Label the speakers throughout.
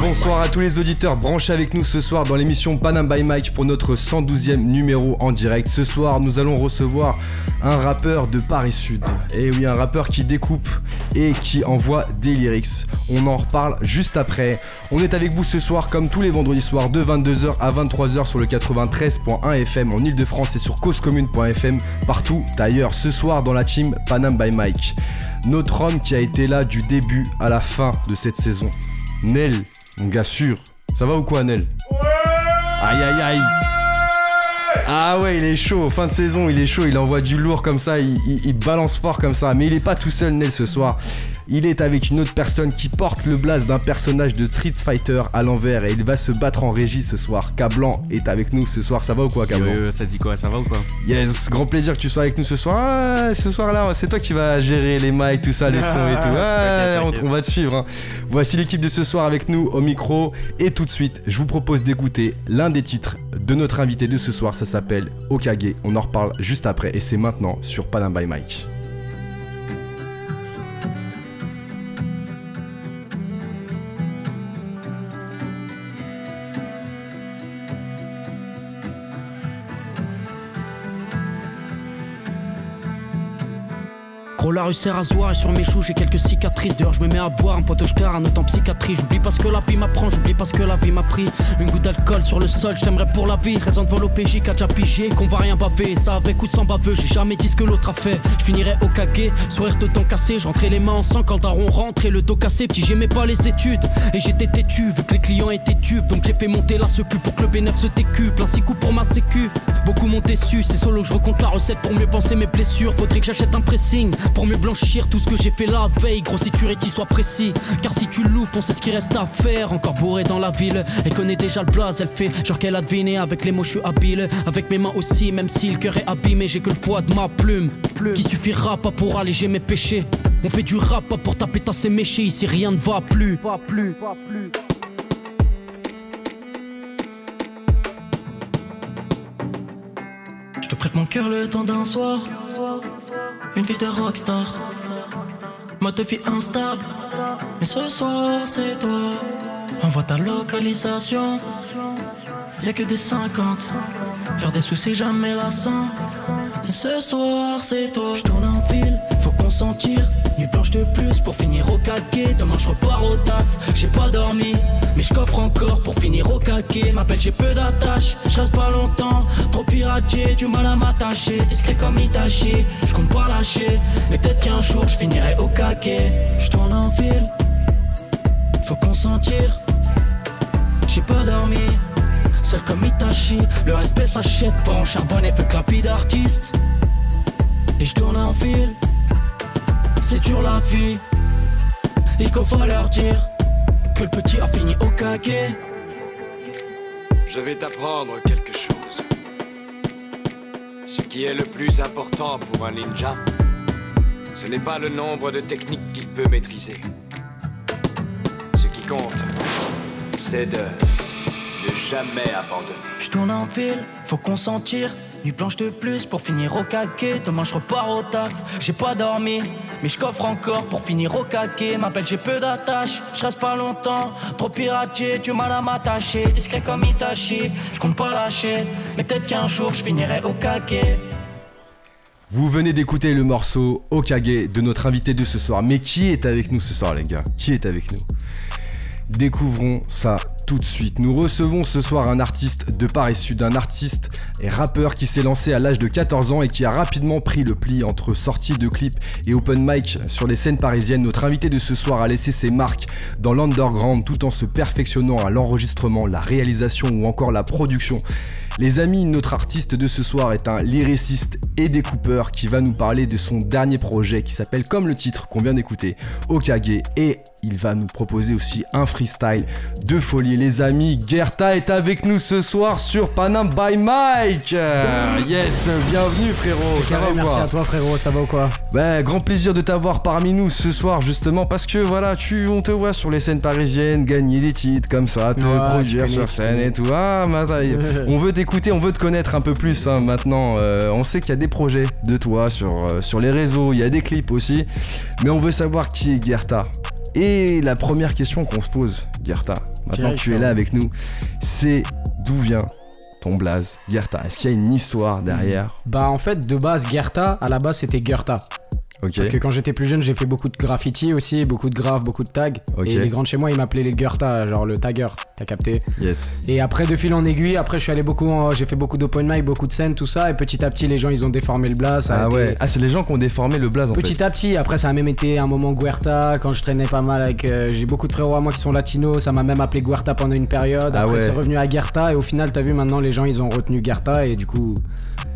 Speaker 1: Bonsoir à tous les auditeurs branchés avec nous ce soir dans l'émission Panam by Mike pour notre 112e numéro en direct. Ce soir, nous allons recevoir un rappeur de Paris Sud. Et oui, un rappeur qui découpe et qui envoie des lyrics. On en reparle juste après. On est avec vous ce soir comme tous les vendredis soirs de 22h à 23h sur le 93.1 FM en Ile-de-France et sur causecommune.fm partout d'ailleurs. Ce soir dans la team Panam by Mike. Notre homme qui a été là du début à la fin de cette saison. Nel, mon gars sûr. Ça va ou quoi Nel Aïe aïe aïe ah ouais, il est chaud, fin de saison, il est chaud, il envoie du lourd comme ça, il, il- il balance fort comme ça. Mais il est pas tout seul, Nel, ce soir. Il est avec une autre personne qui porte le blaze d'un personnage de Street Fighter à l'envers et il va se battre en régie ce soir. Cablan est avec nous ce soir, ça va ou quoi, Cablan
Speaker 2: ça dit quoi Ça va ou quoi
Speaker 1: Yes, grand plaisir que tu sois avec nous ce soir. Ah, ce soir-là, c'est toi qui vas gérer les mics, tout ça, les sons et tout. Ah, on va te suivre. hein. Voici l'équipe de ce soir avec nous au micro. Et tout de suite, je vous propose d'écouter l'un des titres de notre invité de ce soir. Ça s'appelle Okage. On en reparle juste après. Et c'est maintenant sur Panam by Mike.
Speaker 3: Gros la rue zoir et sur mes choux j'ai quelques cicatrices. Dehors je me mets à boire un pote car un autre en psychiatrie. J'oublie pas ce que la vie m'apprend, j'oublie pas ce que la vie m'a pris. Une goutte d'alcool sur le sol, j'aimerais pour la vie. 13 ans devant l'OPJ qui a déjà pigé qu'on va rien baver. Ça avec ou sans baveux, j'ai jamais dit ce que l'autre a fait. Je finirais au caguet, sourire de temps cassé Je rentrais les mains en sang quand le daron rentrait le dos cassé. Petit j'aimais pas les études et j'étais têtu Vu que les clients étaient tubes. Donc j'ai fait monter la secu pour que le bénéfice se décuple. Un six coups pour ma sécu. Beaucoup m'ont déçu, c'est solo je recompte la recette pour mieux penser mes blessures. Faudrait que j'achète un pressing pour mieux blanchir tout ce que j'ai fait la veille. Gros, si tu rétis, sois précis. Car si tu loupes, on sait ce qu'il reste à faire. Encore bourré dans la ville, elle connaît déjà le blaze. Elle fait genre qu'elle a deviné avec les mots, je suis habile. Avec mes mains aussi, même si le cœur est abîmé, j'ai que le poids de ma plume. Qui suffira pas pour alléger mes péchés? On fait du rap pas pour taper tasser méchés. Ici rien ne va plus. Va plus, va plus. Je te prête mon cœur le temps d'un soir. Une vie de rockstar. Mode de vie instable. Mais ce soir, c'est toi. Envoie ta localisation. Y'a que des 50. Faire des sous, c'est jamais lassant. Et ce soir, c'est toi. Je tourne en fil, faut consentir. Nuit blanche de plus pour finir au caquet. Demain, je repars au taf. J'ai pas dormi, mais je coffre encore pour finir au caquet. M'appelle, j'ai peu d'attaches. Je pas longtemps, trop piraté, du mal à m'attacher. Discret comme Itachi, je compte pas lâcher. Mais peut-être qu'un jour, je finirai au caquet. Je tourne en fil, faut consentir. J'ai pas dormi. Seul comme Itachi, le respect s'achète pas en charbonne et fait que la vie d'artiste. Et je tourne en fil, c'est dur la vie. Il faut leur dire que le petit a fini au caguet.
Speaker 4: Je vais t'apprendre quelque chose. Ce qui est le plus important pour un ninja, ce n'est pas le nombre de techniques qu'il peut maîtriser. Ce qui compte, c'est de ne jamais abandonner.
Speaker 3: Je tourne en fil, faut consentir. Nuit blanche de plus pour finir au caquet. Demain je repars au taf. J'ai pas dormi, mais je coffre encore pour finir au caquet. M'appelle, j'ai peu d'attaches. Je reste pas longtemps, trop piraté, du mal à m'attacher. Discret comme Itachi, je compte pas lâcher. Mais peut-être qu'un jour je finirai au caquet.
Speaker 1: Vous venez d'écouter le morceau Okage de notre invité de ce soir. Mais qui est avec nous ce soir, les gars? Qui est avec nous? Découvrons ça tout de suite. Nous recevons ce soir un artiste de Paris Sud, un artiste et rappeur qui s'est lancé à l'âge de 14 ans et qui a rapidement pris le pli entre sorties de clips et open mic sur les scènes parisiennes. Notre invité de ce soir a laissé ses marques dans l'underground tout en se perfectionnant à l'enregistrement, la réalisation ou encore la production. Les amis, notre artiste de ce soir est un lyriciste et découpeur qui va nous parler de son dernier projet qui s'appelle comme le titre qu'on vient d'écouter, Okage, et il va nous proposer aussi un freestyle de folie. Les amis, Gerta est avec nous ce soir sur Panam by Mike. Yes, bienvenue frérot. Ça va ou
Speaker 5: merci
Speaker 1: quoi
Speaker 5: à toi frérot, ça va ou quoi
Speaker 1: bah, grand plaisir de t'avoir parmi nous ce soir justement parce que voilà, tu, on te voit sur les scènes parisiennes gagner des titres comme ça, te
Speaker 5: tu
Speaker 1: produire sur scène et tout. Ah, ma taille. on veut t'écouter t'écouter, on veut te connaître un peu plus hein, maintenant. Euh, on sait qu'il y a des projets de toi sur, euh, sur les réseaux, il y a des clips aussi. Mais on veut savoir qui est Gerta. Et la première question qu'on se pose, Gerta, maintenant que tu es là avec nous, c'est d'où vient ton blaze, Gerta Est-ce qu'il y a une histoire derrière?
Speaker 5: Bah en fait de base Gerta, à la base c'était Gerta. Parce que quand j'étais plus jeune, j'ai fait beaucoup de graffiti aussi, beaucoup de graphes, beaucoup de tags. Et les grands de chez moi, ils m'appelaient les Gerta, genre le tagger, t'as capté.
Speaker 1: Yes.
Speaker 5: Et après, de fil en aiguille, après, je suis allé beaucoup, en- j'ai fait beaucoup d'open mic, beaucoup de scènes, tout ça. Et petit à petit, les gens, ils ont déformé le blaze.
Speaker 1: Ah
Speaker 5: été-
Speaker 1: ouais. Ah, c'est les gens qui ont déformé le blaze en
Speaker 5: Petit
Speaker 1: fait.
Speaker 5: à petit, après ça a même été un moment Guerta, quand je traînais pas mal avec... euh, j'ai beaucoup de frérots à moi qui sont latinos, ça m'a même appelé Guerta pendant une période,
Speaker 1: Ah
Speaker 5: après
Speaker 1: ouais.
Speaker 5: c'est revenu à Guerta, et au final t'as vu maintenant les gens ils ont retenu Guerta, et du coup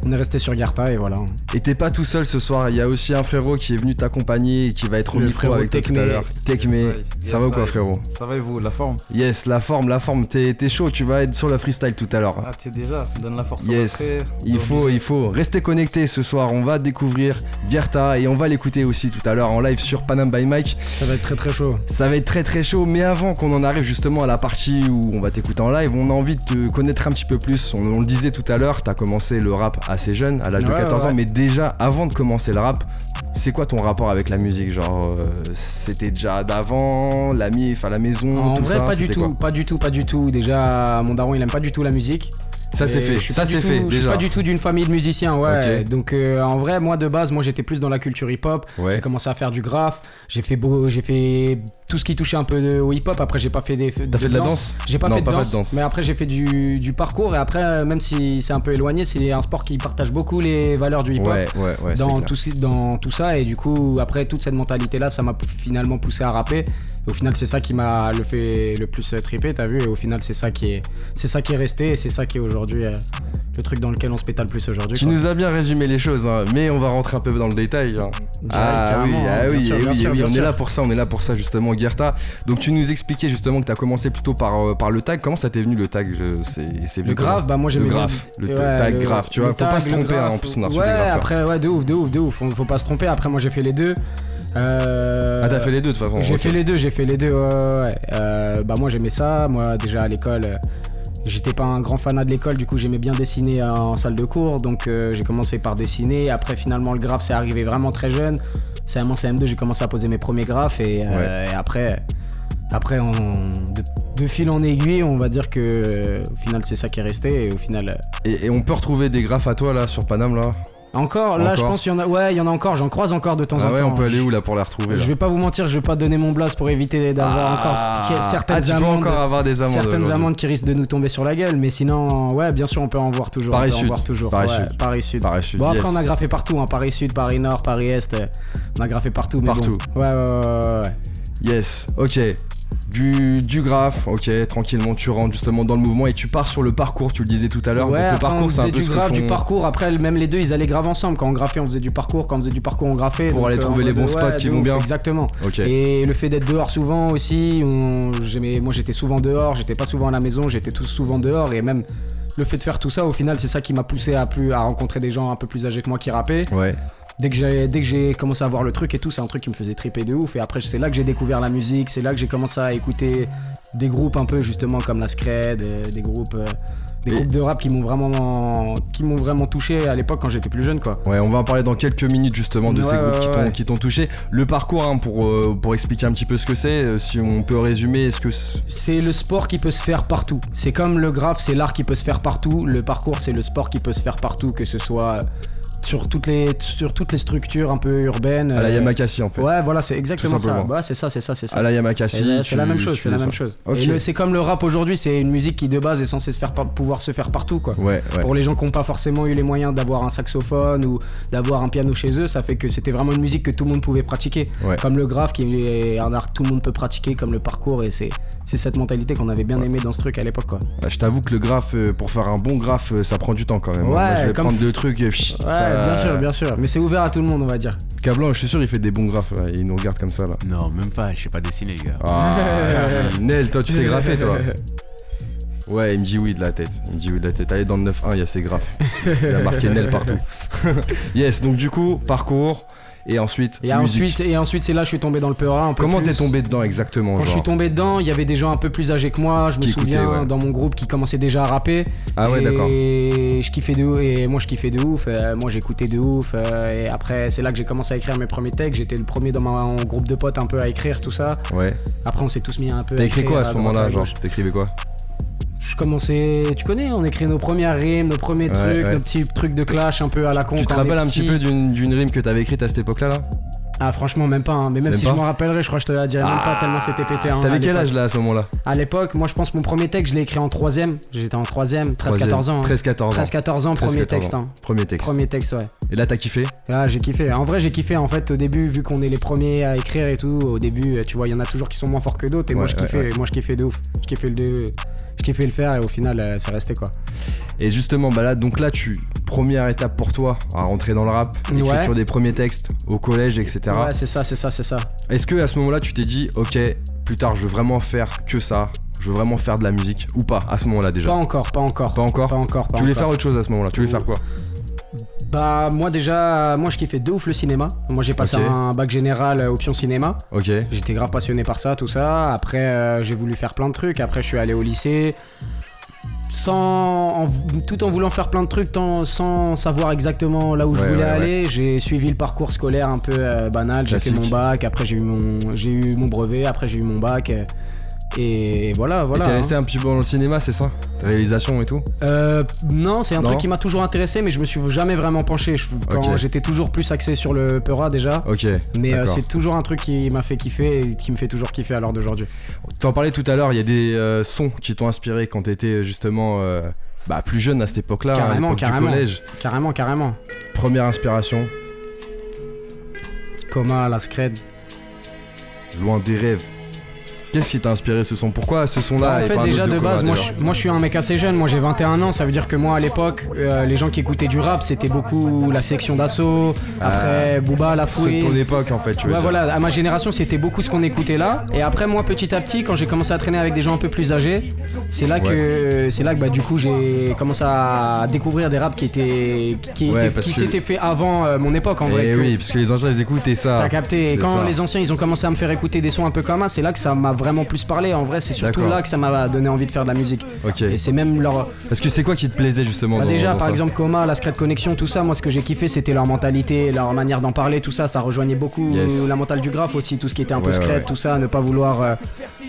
Speaker 5: on est resté sur Guerta, et voilà.
Speaker 1: Et t'es pas tout seul ce soir, il y a aussi un frérot qui est venu t'accompagner et qui va être au
Speaker 5: Le
Speaker 1: micro
Speaker 5: frérot
Speaker 1: avec toi tout à
Speaker 5: Tekme.
Speaker 1: l'heure. Tekme,
Speaker 2: Yes,
Speaker 1: ça va ou quoi frérot
Speaker 2: Ça va et vous, la forme
Speaker 1: Yes, la forme, la forme, t'es t'es chaud, tu vas être sur le freestyle tout à l'heure.
Speaker 2: Ah, tu sais déjà, ça me donne la force.
Speaker 1: Yes,
Speaker 2: la
Speaker 1: il faut, il faut. Restez connectés ce soir, on va découvrir Gerta et on va l'écouter aussi tout à l'heure en live sur Panam by Mike.
Speaker 5: Ça va être très très chaud.
Speaker 1: Ça va être très très chaud, mais avant qu'on en arrive justement à la partie où on va t'écouter en live, on a envie de te connaître un petit peu plus. On, on le disait tout à l'heure, t'as commencé le rap assez jeune, à l'âge de
Speaker 5: Ouais,
Speaker 1: 14 ans, mais déjà avant de commencer le rap, c'est quoi ton rapport avec la musique Genre, euh, c'était déjà d'avant, la à la maison,
Speaker 5: En
Speaker 1: tout
Speaker 5: vrai
Speaker 1: ça
Speaker 5: pas du tout, pas du tout, pas du tout. Déjà mon daron il aime pas du tout la musique.
Speaker 1: Ça c'est fait, ça c'est fait
Speaker 5: Je suis pas du tout d'une famille de musiciens, ouais. Donc euh, en vrai, moi de base, moi j'étais plus dans la culture hip-hop.
Speaker 1: Ouais.
Speaker 5: J'ai commencé à faire du graphe. J'ai fait beau, j'ai fait tout ce qui touchait un peu de- au hip-hop. Après j'ai pas fait des.
Speaker 1: T'as fait de la danse
Speaker 5: J'ai pas
Speaker 1: Non,
Speaker 5: fait de
Speaker 1: pas
Speaker 5: danse,
Speaker 1: de danse.
Speaker 5: mais après j'ai fait du, du parcours et après euh, même si c'est un peu éloigné, c'est un sport qui partage beaucoup les valeurs du hip-hop.
Speaker 1: Ouais, ouais,
Speaker 5: dans tout, dans tout ça et du coup après toute cette mentalité là ça m'a finalement poussé à rapper et au final c'est ça qui m'a le fait le plus triper t'as vu? Et au final c'est ça qui est c'est ça qui est resté et c'est ça qui est aujourd'hui euh, le truc dans lequel on se pétale le plus aujourd'hui
Speaker 1: Tu
Speaker 5: quoi.
Speaker 1: nous as bien résumé les choses, hein, mais on va rentrer un peu dans le détail. hein. Ah oui, ah oui,
Speaker 5: sûr,
Speaker 1: eh oui,
Speaker 5: sûr,
Speaker 1: eh oui, on est là pour ça, on est là pour ça justement, Gerta. Donc tu nous expliquais justement que tu as commencé plutôt par, euh, par le tag. Comment ça t'est venu le tag? C'est
Speaker 5: le grave bah moi
Speaker 1: Le
Speaker 5: j'aimais bien-
Speaker 1: le
Speaker 5: Ouais,
Speaker 1: tag
Speaker 5: le-
Speaker 1: graphe, tu vois, faut pas se tromper, hein, en plus on a
Speaker 5: ouais après ouais de ouf de ouf de ouf faut pas se tromper après moi j'ai fait les deux Euh,
Speaker 1: Ah t'as fait les deux de toute façon
Speaker 5: J'ai fait les deux, j'ai fait les deux. ouais. Euh, bah moi j'aimais ça. Moi déjà à l'école, euh, j'étais pas un grand fanat de l'école. Du coup j'aimais bien dessiner en salle de cours. Donc euh, j'ai commencé par dessiner. Après finalement le graphe c'est arrivé vraiment très jeune. CM1, CM2 j'ai commencé à poser mes premiers graphes et,
Speaker 1: Ouais.
Speaker 5: et après. Après, on- de, de fil en aiguille, on va dire que au final c'est ça qui est resté. Et au final,
Speaker 1: Et, et on peut retrouver des graphes à toi là sur Paname là?
Speaker 5: Encore, là je pense qu'il y en a, ouais, il y en a encore. J'en croise encore de temps
Speaker 1: Ah
Speaker 5: en
Speaker 1: ouais,
Speaker 5: temps.
Speaker 1: on peut aller où là pour les retrouver
Speaker 5: Je vais pas vous mentir, je vais pas donner mon blast pour éviter d'avoir
Speaker 1: Ah,
Speaker 5: encore certaines
Speaker 1: ah, tu peux
Speaker 5: amendes.
Speaker 1: encore avoir des
Speaker 5: certaines amendes qui risquent de nous tomber sur la gueule, mais sinon, ouais, bien sûr, on peut en voir toujours.
Speaker 1: Paris
Speaker 5: on peut en
Speaker 1: Sud.
Speaker 5: voir toujours.
Speaker 1: Paris
Speaker 5: ouais,
Speaker 1: Sud.
Speaker 5: Paris Sud.
Speaker 1: Paris Sud,
Speaker 5: Bon, après,
Speaker 1: yes.
Speaker 5: on a graffé partout, hein, Paris Sud, Paris Nord, Paris Est. on a graffé partout. Mais
Speaker 1: Partout.
Speaker 5: Bon. Ouais, ouais, ouais, ouais.
Speaker 1: Yes, ok. Du, du graphe, ok, tranquillement, tu rentres justement dans le mouvement et tu pars sur le parcours, tu le disais tout à l'heure.
Speaker 5: Ouais,
Speaker 1: le parcours, c'est un peu
Speaker 5: du
Speaker 1: ce
Speaker 5: graphe, du parcours. Après, même les deux, ils allaient grave ensemble. Quand on graffait, on faisait du parcours. Quand on faisait du parcours, on graffait.
Speaker 1: Pour
Speaker 5: Donc,
Speaker 1: aller
Speaker 5: euh,
Speaker 1: trouver les bons spots
Speaker 5: ouais,
Speaker 1: qui vont
Speaker 5: ouf,
Speaker 1: bien.
Speaker 5: Exactement. Et le fait d'être dehors souvent aussi, on, moi j'étais souvent dehors, j'étais pas souvent à la maison, j'étais tout souvent dehors et même le fait de faire tout ça, au final, c'est ça qui m'a poussé à plus à rencontrer des gens un peu plus âgés que moi qui rappaient.
Speaker 1: Ouais.
Speaker 5: Dès que j'ai, dès que j'ai commencé à voir le truc et tout, c'est un truc qui me faisait triper de ouf. Et après, c'est là que j'ai découvert la musique, c'est là que j'ai commencé à écouter des groupes un peu justement comme la Scred, euh, des groupes, euh, des
Speaker 1: Et-
Speaker 5: groupes de rap qui m'ont vraiment, qui m'ont vraiment touché à l'époque quand j'étais plus jeune, quoi.
Speaker 1: Ouais, on va en parler dans quelques minutes justement de
Speaker 5: Ouais,
Speaker 1: ces groupes qui
Speaker 5: ouais,
Speaker 1: t'ont-
Speaker 5: ouais.
Speaker 1: qui t'ont touché. Le parcours, hein, pour, euh, pour expliquer un petit peu ce que c'est, si on peut résumer, est-ce que. c'est-
Speaker 5: C'est le sport qui peut se faire partout. C'est comme le graphe, c'est l'art qui peut se faire partout. Le parcours, c'est le sport qui peut se faire partout, que ce soit sur toutes les, sur toutes les structures un peu urbaines.
Speaker 1: À la
Speaker 5: euh,
Speaker 1: Yamakasi en fait.
Speaker 5: Ouais, voilà, c'est exactement ça. Ouais, c'est ça, c'est ça, c'est ça.
Speaker 1: À la Yamakasi.
Speaker 5: C'est la même chose, c'est la
Speaker 1: ça.
Speaker 5: même chose. Et le- c'est comme le rap aujourd'hui, c'est une musique qui de base est censée se faire pouvoir se faire partout, quoi.
Speaker 1: Ouais, ouais.
Speaker 5: Pour les gens qui n'ont pas forcément eu les moyens d'avoir un saxophone ou d'avoir un piano chez eux, ça fait que c'était vraiment une musique que tout le monde pouvait pratiquer.
Speaker 1: Ouais.
Speaker 5: Comme le graphe, qui est un art que tout le monde peut pratiquer, comme le parcours, et c'est c'est cette mentalité qu'on avait bien aimé dans ce truc à l'époque, quoi.
Speaker 1: Ah, Je t'avoue que le graphe, euh, pour faire un bon graphe, euh, ça prend du temps quand même.
Speaker 5: Ouais,
Speaker 1: Moi, je vais
Speaker 5: comme-
Speaker 1: prendre deux trucs et pfft,
Speaker 5: Bien sûr, bien sûr. Mais c'est ouvert à tout le monde, on va dire.
Speaker 1: Cablan, je suis sûr, il fait des bons graphes là. Il nous regarde comme ça là.
Speaker 6: Non, même pas, je sais pas dessiner, les gars.
Speaker 1: Ah, Nel, toi, tu sais graffer toi. Ouais, il me dit oui de la tête. Il me dit oui de la tête. Allez, dans le 9-1, il y a ses graphes. Il a marqué Nel partout. yes, donc du coup, parcours. et ensuite
Speaker 5: Et
Speaker 1: musique.
Speaker 5: ensuite, et ensuite c'est là que je suis tombé dans le Peura un peu
Speaker 1: Comment t'es tombé dedans exactement
Speaker 5: Quand je suis tombé dedans, il y avait des gens un peu plus âgés que moi, je me
Speaker 1: Qui
Speaker 5: souviens
Speaker 1: ouais.
Speaker 5: dans mon groupe qui commençaient déjà à rapper.
Speaker 1: Ah ouais, d'accord.
Speaker 5: Et je kiffais de ouf, et moi je kiffais de ouf, euh, moi j'écoutais de ouf. euh, et après, c'est là que j'ai commencé à écrire mes premiers textes. J'étais le premier dans mon groupe de potes un peu à écrire tout ça.
Speaker 1: Ouais.
Speaker 5: Après, on s'est tous mis un peu.
Speaker 1: T'as écrit quoi à ce moment-là Genre, t'écrivais quoi?
Speaker 5: Je commençais, tu connais, on écrit nos premières rimes, nos premiers
Speaker 1: Ouais,
Speaker 5: trucs,
Speaker 1: ouais.
Speaker 5: nos petits trucs de clash un peu à la con.
Speaker 1: Tu te
Speaker 5: on
Speaker 1: rappelles un petit peu d'une rime que t'avais écrite à cette époque-là là?
Speaker 5: Ah, franchement, même pas. hein. Mais même,
Speaker 1: Même
Speaker 5: si je m'en rappellerai, je crois que je te la dirais même pas tellement c'était pété. hein,
Speaker 1: T'avais quel âge là à ce moment-là?
Speaker 5: À l'époque, moi je pense que mon premier texte, je l'ai écrit en troisième. J'étais en troisième, 13-14 ans. hein.
Speaker 1: 13-14 ans.
Speaker 5: 13-14 ans, premier
Speaker 1: 13-14
Speaker 5: texte. hein.
Speaker 1: Premier texte.
Speaker 5: Premier texte, ouais.
Speaker 1: Et là t'as kiffé?
Speaker 5: Ah, j'ai kiffé. En vrai, j'ai kiffé. En fait, au début, vu qu'on est les premiers à écrire et tout, au début, tu vois, il y en a toujours qui sont moins forts que d'autres. Et moi, je
Speaker 1: ouais,
Speaker 5: kiffais. Moi, je kiffais de ouf. Je kiffais le, je kiffais le faire et au final, euh, ça restait quoi.
Speaker 1: Et justement, bah là, donc là, tu première étape pour toi à rentrer dans le rap, écriture
Speaker 5: Ouais.
Speaker 1: des premiers textes au collège, etc.
Speaker 5: Ouais, c'est ça, c'est ça, c'est ça.
Speaker 1: Est-ce que à ce moment-là, tu t'es dit, ok, plus tard, je veux vraiment faire que ça, je veux vraiment faire de la musique ou pas à ce moment-là déjà?
Speaker 5: Pas encore, pas encore.
Speaker 1: Pas encore?
Speaker 5: Pas encore. Pas
Speaker 1: Tu voulais
Speaker 5: encore.
Speaker 1: faire autre chose à ce moment-là Tu voulais faire quoi?
Speaker 5: Bah, moi déjà, moi je kiffais de ouf le cinéma. Moi j'ai passé un bac général euh, option cinéma.
Speaker 1: Ok.
Speaker 5: J'étais grave passionné par ça, tout ça. Après, euh, j'ai voulu faire plein de trucs. Après, je suis allé au lycée. Sans, en- tout en voulant faire plein de trucs, tant- sans savoir exactement là où je voulais
Speaker 1: ouais,
Speaker 5: aller, j'ai suivi le parcours scolaire un peu euh, banal. J'ai fait mon bac, après j'ai eu mon, j'ai eu mon brevet, après j'ai eu mon bac. euh, et voilà, voilà.
Speaker 1: Et t'es
Speaker 5: hein.
Speaker 1: resté un petit peu dans le cinéma, c'est ça? Réalisation et tout?
Speaker 5: Euh, non, c'est un
Speaker 1: Non.
Speaker 5: truc qui m'a toujours intéressé, mais je me suis jamais vraiment penché. J'étais toujours plus axé sur le Peura déjà.
Speaker 1: Ok.
Speaker 5: Mais euh, c'est toujours un truc qui m'a fait kiffer et qui me fait toujours kiffer à l'heure d'aujourd'hui.
Speaker 1: T'en parlais tout à l'heure, il y a des euh, sons qui t'ont inspiré quand t'étais justement euh, bah, plus jeune à cette époque-là, à
Speaker 5: Carrément,
Speaker 1: du
Speaker 5: carrément.
Speaker 1: collège.
Speaker 5: Carrément, carrément.
Speaker 1: Première inspiration,
Speaker 5: Coma, la scred.
Speaker 1: loin des rêves. Qu'est-ce qui t'a inspiré ce son Pourquoi ce son-là
Speaker 5: en
Speaker 1: et
Speaker 5: fait, déjà de base, moi je, moi je suis un mec assez jeune. Moi j'ai 21 ans. Ça veut dire que moi à l'époque, euh, les gens qui écoutaient du rap, c'était beaucoup la section d'assaut. Après, Booba, La
Speaker 1: de
Speaker 5: Fouée.
Speaker 1: ton époque en fait, tu dire.
Speaker 5: voilà, à ma génération, c'était beaucoup ce qu'on écoutait là. Et après, moi, petit à petit, quand j'ai commencé à traîner avec des gens un peu plus âgés, c'est là que, c'est là que, bah, du coup, j'ai commencé à découvrir des raps qui étaient, qui,
Speaker 1: Ouais,
Speaker 5: étaient- qui s'étaient faits avant euh, mon époque, en vrai.
Speaker 1: Eh
Speaker 5: que-
Speaker 1: oui, parce que les anciens ils écoutaient ça.
Speaker 5: T'as capté. Et
Speaker 1: c'est
Speaker 5: quand
Speaker 1: ça.
Speaker 5: les anciens ils ont commencé à me faire écouter des sons un peu comme ça, c'est là que ça m'a vraiment plus parlé. En vrai, c'est surtout là que ça m'a donné envie de faire de la musique.
Speaker 1: Ok.
Speaker 5: Et c'est même leur.
Speaker 1: Parce que c'est quoi qui te plaisait justement
Speaker 5: Bah
Speaker 1: dans-
Speaker 5: déjà,
Speaker 1: dans
Speaker 5: par
Speaker 1: ça
Speaker 5: exemple, Coma, la Secret Connection, tout ça, moi ce que j'ai kiffé c'était leur mentalité, leur manière d'en parler, tout ça, ça rejoignait beaucoup
Speaker 1: Yes.
Speaker 5: la mentale du graphe aussi, tout ce qui était un peu secret,
Speaker 1: ouais.
Speaker 5: tout ça, ne pas vouloir, euh,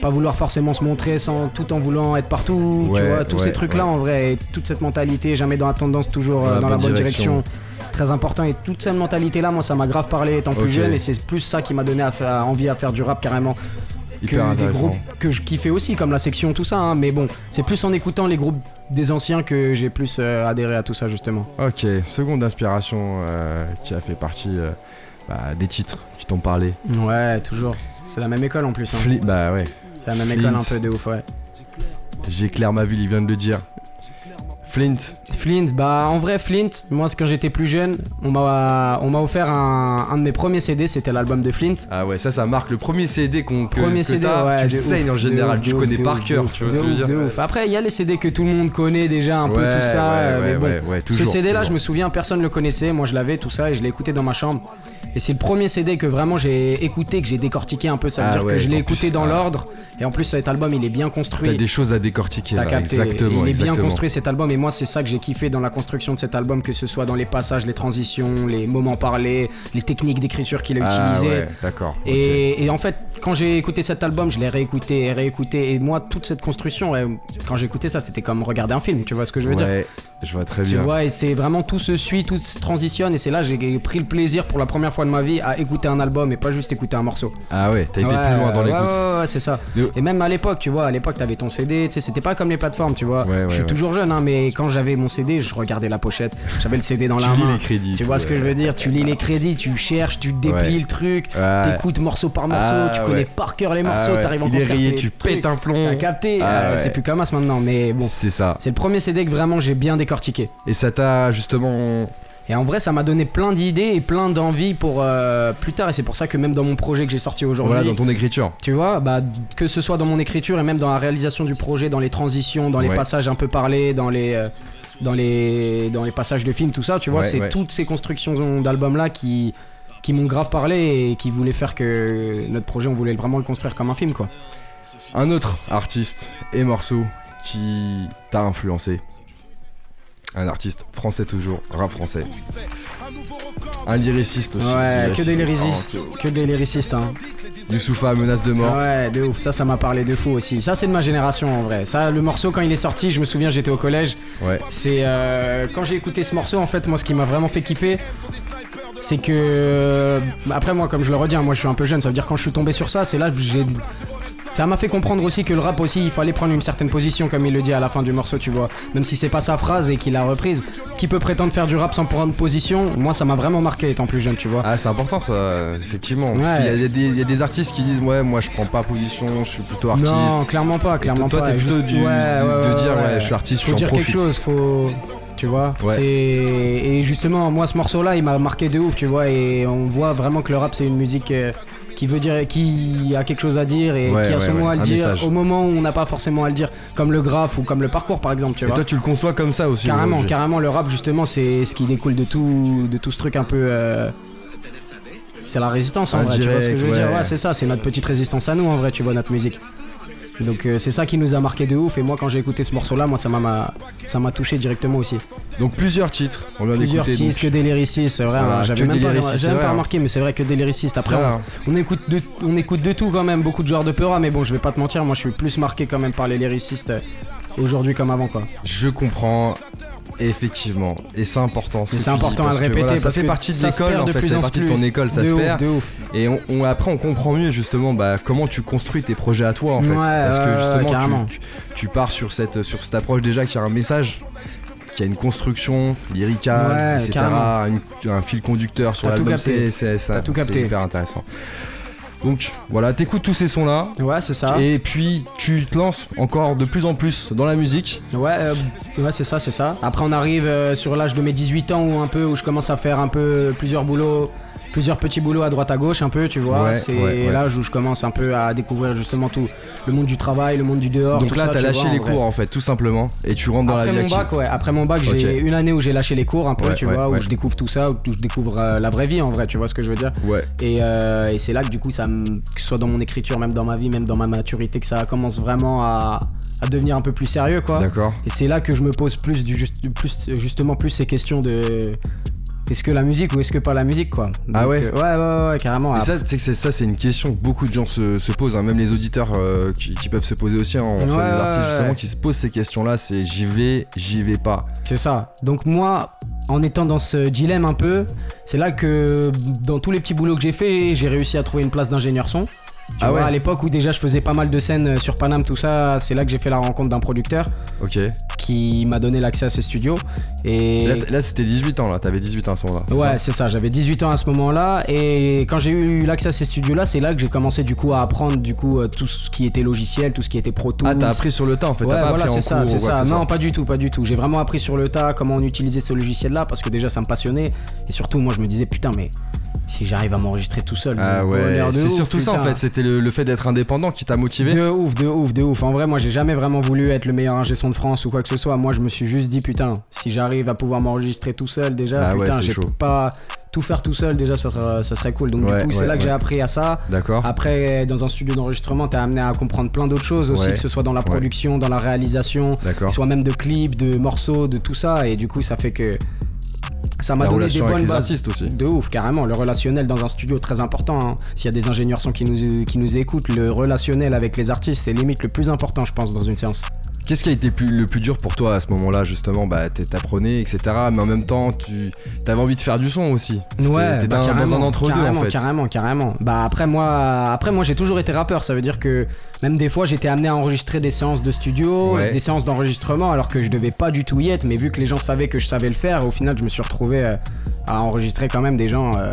Speaker 5: pas vouloir forcément se montrer sans tout en voulant être partout,
Speaker 1: Ouais,
Speaker 5: tu vois, tous ces trucs-là en vrai, et toute cette mentalité, jamais dans la tendance, toujours euh, dans la bonne direction. Très important et toute cette mentalité là moi ça m'a grave parlé étant plus
Speaker 1: Ok.
Speaker 5: jeune et c'est plus ça qui m'a donné à faire- envie à faire du rap carrément que des groupes que je kiffais aussi comme la section tout ça hein. mais bon c'est plus en écoutant les groupes des anciens que j'ai plus euh, adhéré à tout ça justement
Speaker 1: Ok, seconde inspiration euh, qui a fait partie euh, bah, des titres qui t'ont parlé.
Speaker 5: ouais toujours c'est la même école en plus hein.
Speaker 1: Fli- bah ouais,
Speaker 5: c'est la même
Speaker 1: Flint.
Speaker 5: école un peu de ouf ouais
Speaker 1: j'éclaire ma ville, il vient de le dire. Flint,
Speaker 5: Flint bah en vrai Flint moi quand j'étais plus jeune on m'a on m'a offert un, un de mes premiers CD c'était l'album de Flint
Speaker 1: ah ouais, ça, ça marque le premier CD qu'on que,
Speaker 5: Premier
Speaker 1: que
Speaker 5: CD, ouais,
Speaker 1: tu saignes
Speaker 5: ouf,
Speaker 1: en général,
Speaker 5: de
Speaker 1: tu
Speaker 5: ouf,
Speaker 1: connais par
Speaker 5: ouf,
Speaker 1: cœur, tu
Speaker 5: ouf,
Speaker 1: vois ce que je veux
Speaker 5: ouf,
Speaker 1: dire
Speaker 5: ouf. Après, il y a les CD que tout le monde connaît déjà, un peu tout ça.
Speaker 1: ouais,
Speaker 5: mais bon. Ce CD-là,
Speaker 1: toujours.
Speaker 5: je me souviens, personne le connaissait. Moi, je l'avais, tout ça, et je l'ai écouté dans ma chambre. Et c'est le premier CD que vraiment j'ai écouté, que j'ai décortiqué un peu. Ça veut
Speaker 1: Ah
Speaker 5: dire
Speaker 1: ouais,
Speaker 5: que je l'ai écouté
Speaker 1: plus,
Speaker 5: dans
Speaker 1: ah.
Speaker 5: l'ordre. Et en plus, cet album, il est bien
Speaker 1: T'as
Speaker 5: construit.
Speaker 1: des choses à décortiquer
Speaker 5: T'as
Speaker 1: là,
Speaker 5: capté.
Speaker 1: exactement,
Speaker 5: il est
Speaker 1: exactement.
Speaker 5: bien construit cet album et moi c'est ça que j'ai kiffé dans la construction de cet album, que ce soit dans les passages, les transitions, les moments parlés, les techniques d'écriture qu'il a
Speaker 1: Ah
Speaker 5: utilisées.
Speaker 1: ouais, d'accord.
Speaker 5: Et, et en fait, quand j'ai écouté cet album, je l'ai réécouté et réécouté. Et moi, toute cette construction, quand j'ai écouté ça, c'était comme regarder un film, tu vois ce que je veux dire?
Speaker 1: Ouais, je vois très
Speaker 5: Tu
Speaker 1: bien.
Speaker 5: vois, et c'est vraiment tout se suit, tout se transitionne. Et c'est là que j'ai pris le plaisir pour la première fois de ma vie à écouter un album et pas juste écouter un morceau.
Speaker 1: Ah ouais, t'as été
Speaker 5: Ouais,
Speaker 1: plus loin dans l'écoute.
Speaker 5: Ouais, ouais, c'est ça. Et même à l'époque, tu vois, à l'époque, t'avais ton CD, tu sais, c'était pas comme les plateformes, tu vois. Je suis toujours jeune, hein, mais quand j'avais mon CD, je regardais la pochette, j'avais le CD dans
Speaker 1: Tu
Speaker 5: la
Speaker 1: lis
Speaker 5: main.
Speaker 1: les crédits.
Speaker 5: Tu vois ce que je veux dire? Tu lis les crédits, tu cherches, tu déplies le truc, t'écoutes morceau par morceau,
Speaker 1: Ah,
Speaker 5: tu connais par cœur les
Speaker 1: Ah
Speaker 5: morceaux, t'arrives en concert,
Speaker 1: rayé, tu pètes un plomb.
Speaker 5: T'as capté
Speaker 1: Ah.
Speaker 5: C'est plus comme maintenant, mais bon.
Speaker 1: C'est ça.
Speaker 5: C'est le premier CD que vraiment j'ai bien décortiqué.
Speaker 1: Et ça t'a justement.
Speaker 5: Et en vrai, ça m'a donné plein d'idées et plein d'envies pour euh, plus tard. Et c'est pour ça que même dans mon projet que j'ai sorti aujourd'hui,
Speaker 1: Voilà, dans ton écriture.
Speaker 5: tu vois, bah, que ce soit dans mon écriture et même dans la réalisation du projet, dans les transitions, dans les
Speaker 1: Ouais.
Speaker 5: passages un peu parlés, dans les, euh, dans les, dans les passages de films, tout ça, tu vois,
Speaker 1: Ouais,
Speaker 5: c'est
Speaker 1: ouais.
Speaker 5: toutes ces constructions d'albums là qui, qui m'ont grave parlé et qui voulaient faire que notre projet, on voulait vraiment le construire comme un film, quoi.
Speaker 1: Un autre artiste et morceau qui t'a influencé. Un artiste français toujours, rap français. Un lyriciste aussi.
Speaker 5: Ouais, que des
Speaker 1: Lyriciste.
Speaker 5: lyricistes, que des lyricistes, hein.
Speaker 1: Youssoufa, menace de mort.
Speaker 5: Ouais, de ouf, ça, ça m'a parlé de fou aussi. Ça, c'est de ma génération en vrai. Ça, le morceau, quand il est sorti, je me souviens, j'étais au collège.
Speaker 1: Ouais.
Speaker 5: C'est euh, quand j'ai écouté ce morceau, en fait, moi, ce qui m'a vraiment fait kiffer, c'est que euh, après moi, comme je le redis, hein, moi, je suis un peu jeune. Ça veut dire quand je suis tombé sur ça, c'est là que j'ai ça m'a fait comprendre aussi que le rap aussi, il fallait prendre une certaine position, comme il le dit à la fin du morceau, tu vois. Même si c'est pas sa phrase et qu'il l'a reprise, qui peut prétendre faire du rap sans prendre position Moi, ça m'a vraiment marqué étant plus jeune, tu vois.
Speaker 1: Ah, c'est important ça, effectivement. Parce
Speaker 5: Ouais.
Speaker 1: qu'il y, a des- il y a des artistes qui disent Ouais, moi je prends pas position, je suis plutôt artiste.
Speaker 5: Non, clairement pas, clairement
Speaker 1: toi,
Speaker 5: pas.
Speaker 1: t'es plutôt
Speaker 5: Juste-
Speaker 1: du- de dire, ouais, je suis artiste,
Speaker 5: faut dire quelque chose, faut. Tu vois
Speaker 1: Ouais.
Speaker 5: Et justement, moi, ce morceau-là, il m'a marqué de ouf, tu vois. Et on voit vraiment que le rap, c'est une musique euh, qui veut dire. qui a quelque chose à dire et
Speaker 1: Ouais,
Speaker 5: qui a
Speaker 1: ouais,
Speaker 5: son mot
Speaker 1: ouais,
Speaker 5: à le dire
Speaker 1: message.
Speaker 5: au moment où on n'a pas forcément à le dire, comme le graphe ou comme le parcours, par exemple, tu
Speaker 1: Et
Speaker 5: vois.
Speaker 1: toi, tu le conçois comme ça aussi.
Speaker 5: Carrément, carrément, le rap justement, c'est ce qui découle de tout, de tout ce truc un peu. euh, C'est la résistance en vrai, tu vois ce que je veux dire.
Speaker 1: Ouais,
Speaker 5: c'est ça, c'est notre petite résistance à nous en vrai, tu vois, notre musique. Donc euh, c'est ça qui nous a marqué de ouf et moi quand j'ai écouté ce morceau là, moi ça m'a- m'a ça m'a touché directement aussi.
Speaker 1: Donc plusieurs titres, on vient
Speaker 5: Plusieurs titres, que
Speaker 1: donc-
Speaker 5: des lyricistes, c'est vrai,
Speaker 1: Voilà,
Speaker 5: hein, j'avais
Speaker 1: que
Speaker 5: même pas, même
Speaker 1: hein.
Speaker 5: remarqué mais c'est vrai que des lyricistes. Après on,
Speaker 1: hein.
Speaker 5: on écoute de, on écoute de tout quand même, beaucoup de joueurs de peur mais bon je vais pas te mentir, moi je suis plus marqué quand même par les lyricistes euh, aujourd'hui comme avant quoi.
Speaker 1: Je comprends. Effectivement, et c'est important. ce
Speaker 5: c'est important à le répéter
Speaker 1: voilà, ça
Speaker 5: parce
Speaker 1: fait
Speaker 5: que
Speaker 1: partie de
Speaker 5: ça
Speaker 1: l'école en fait,
Speaker 5: en
Speaker 1: partie de ton école, ça
Speaker 5: de
Speaker 1: se
Speaker 5: ouf,
Speaker 1: perd.
Speaker 5: de ouf.
Speaker 1: Et on, on- après, on comprend mieux justement bah, comment tu construis tes projets à toi en fait.
Speaker 5: Ouais,
Speaker 1: Parce que justement, tu, tu- tu pars sur cette, sur cette approche déjà qui a un message, qui a une construction lyricale,
Speaker 5: Ouais,
Speaker 1: etc. une- un fil conducteur sur l'album.
Speaker 5: capté.
Speaker 1: C'est ça- hyper intéressant. Donc voilà, t'écoutes tous ces sons là.
Speaker 5: Ouais, c'est ça.
Speaker 1: Et puis tu te lances encore de plus en plus dans la musique.
Speaker 5: Ouais, euh, ouais c'est ça, c'est ça. Après, on arrive euh, sur l'âge de mes 18 ans où un peu où je commence à faire un peu plusieurs boulots, plusieurs petits boulots à droite à gauche, un peu, tu vois.
Speaker 1: Ouais,
Speaker 5: c'est
Speaker 1: ouais, ouais.
Speaker 5: l'âge où je commence un peu à découvrir justement tout le monde du travail, le monde du dehors.
Speaker 1: Donc
Speaker 5: tout
Speaker 1: là, t'as lâché
Speaker 5: vois,
Speaker 1: les cours en fait, tout simplement, et tu rentres dans
Speaker 5: Après
Speaker 1: la vie
Speaker 5: mon bac, ouais. Après mon bac, j'ai une année où j'ai lâché les cours un peu, tu vois, où je découvre tout ça, où je découvre euh, la vraie vie en vrai, tu vois ce que je veux dire.
Speaker 1: Ouais.
Speaker 5: Et, euh, et c'est là que du coup, ça me, que ce soit dans mon écriture, même dans ma vie, même dans ma maturité, que ça commence vraiment à, à devenir un peu plus sérieux, quoi.
Speaker 1: D'accord.
Speaker 5: Et c'est là que je me pose plus, du juste, plus justement plus ces questions de est-ce que la musique ou est-ce que pas la musique quoi.
Speaker 1: Ah
Speaker 5: Donc,
Speaker 1: ouais
Speaker 5: euh, ouais ouais ouais carrément.
Speaker 1: Et ça, que c'est- ça, c'est une question que beaucoup de gens se, se posent, hein, même les auditeurs euh, qui, qui peuvent se poser aussi. hein, des
Speaker 5: ouais,
Speaker 1: artistes justement qui se posent ces questions-là c'est j'y vais, j'y vais pas.
Speaker 5: C'est ça. Donc moi, en étant dans ce dilemme un peu, c'est là que dans tous les petits boulots que j'ai fait, j'ai réussi à trouver une place d'ingénieur son. Tu
Speaker 1: Ah
Speaker 5: vois,
Speaker 1: ouais
Speaker 5: à l'époque où déjà je faisais pas mal de scènes euh, sur Paname, tout ça, c'est là que j'ai fait la rencontre d'un producteur qui m'a donné l'accès à ses studios. Et
Speaker 1: Là, là, c'était 18 ans, là, t'avais 18 ans à ce moment-là. c'est
Speaker 5: Ouais,
Speaker 1: ça
Speaker 5: c'est ça, j'avais 18 ans à ce moment-là et quand j'ai eu l'accès à ces studios-là, c'est là que j'ai commencé du coup à apprendre du coup euh, tout ce qui était logiciel, tout ce qui était Pro Tools.
Speaker 1: Ah, t'as appris sur le tas en fait,
Speaker 5: Ouais,
Speaker 1: t'as pas
Speaker 5: voilà,
Speaker 1: appris en
Speaker 5: c'est ça,
Speaker 1: cours
Speaker 5: c'est ça. Non, pas du tout, pas du tout. J'ai vraiment appris sur le tas comment on utilisait ce logiciel-là parce que déjà ça me passionnait et surtout moi je me disais putain mais si j'arrive à m'enregistrer tout seul,
Speaker 1: Ah ouais, c'est surtout ça en fait, c'était le, le fait d'être indépendant qui t'a motivé.
Speaker 5: De ouf, de ouf, de ouf. En vrai, moi, j'ai jamais vraiment voulu être le meilleur ingé son de France ou quoi que ce soit. Moi, je me suis juste dit, putain, si j'arrive à pouvoir m'enregistrer tout seul, déjà,
Speaker 1: Ah
Speaker 5: putain, j'ai pas tout faire tout seul, déjà, ça, sera- ça serait cool. Donc,
Speaker 1: Ouais,
Speaker 5: du coup, c'est là que j'ai appris à ça.
Speaker 1: D'accord.
Speaker 5: Après, dans un studio d'enregistrement, t'es amené à comprendre plein d'autres choses aussi, que ce soit dans la production, dans la réalisation, soit même de clips, de morceaux, de tout ça. Et du coup, ça fait que ça m'a donné des
Speaker 1: avec
Speaker 5: bonnes
Speaker 1: les
Speaker 5: bases.
Speaker 1: artistes aussi.
Speaker 5: De ouf, carrément. Le relationnel dans un studio, très important. hein. S'il y a des ingénieurs son qui nous, qui nous écoutent, le relationnel avec les artistes, c'est limite le plus important, je pense, dans une séance.
Speaker 1: Qu'est-ce qui a été plus- le plus dur pour toi à ce moment-là justement? Bah t'es- t'apprenais etc. Mais en même temps tu avais envie de faire du son aussi.
Speaker 5: Ouais,
Speaker 1: T'étais
Speaker 5: bah,
Speaker 1: dans un
Speaker 5: carrément,
Speaker 1: entre-deux en
Speaker 5: carrément,
Speaker 1: fait.
Speaker 5: Carrément, carrément. Bah après moi, après moi j'ai toujours été rappeur. Ça veut dire que même des fois j'étais amené à enregistrer des séances de studio,
Speaker 1: Ouais.
Speaker 5: des séances d'enregistrement, alors que je devais pas du tout y être. Mais vu que les gens savaient que je savais le faire, au final je me suis retrouvé euh, à enregistrer quand même des gens. euh,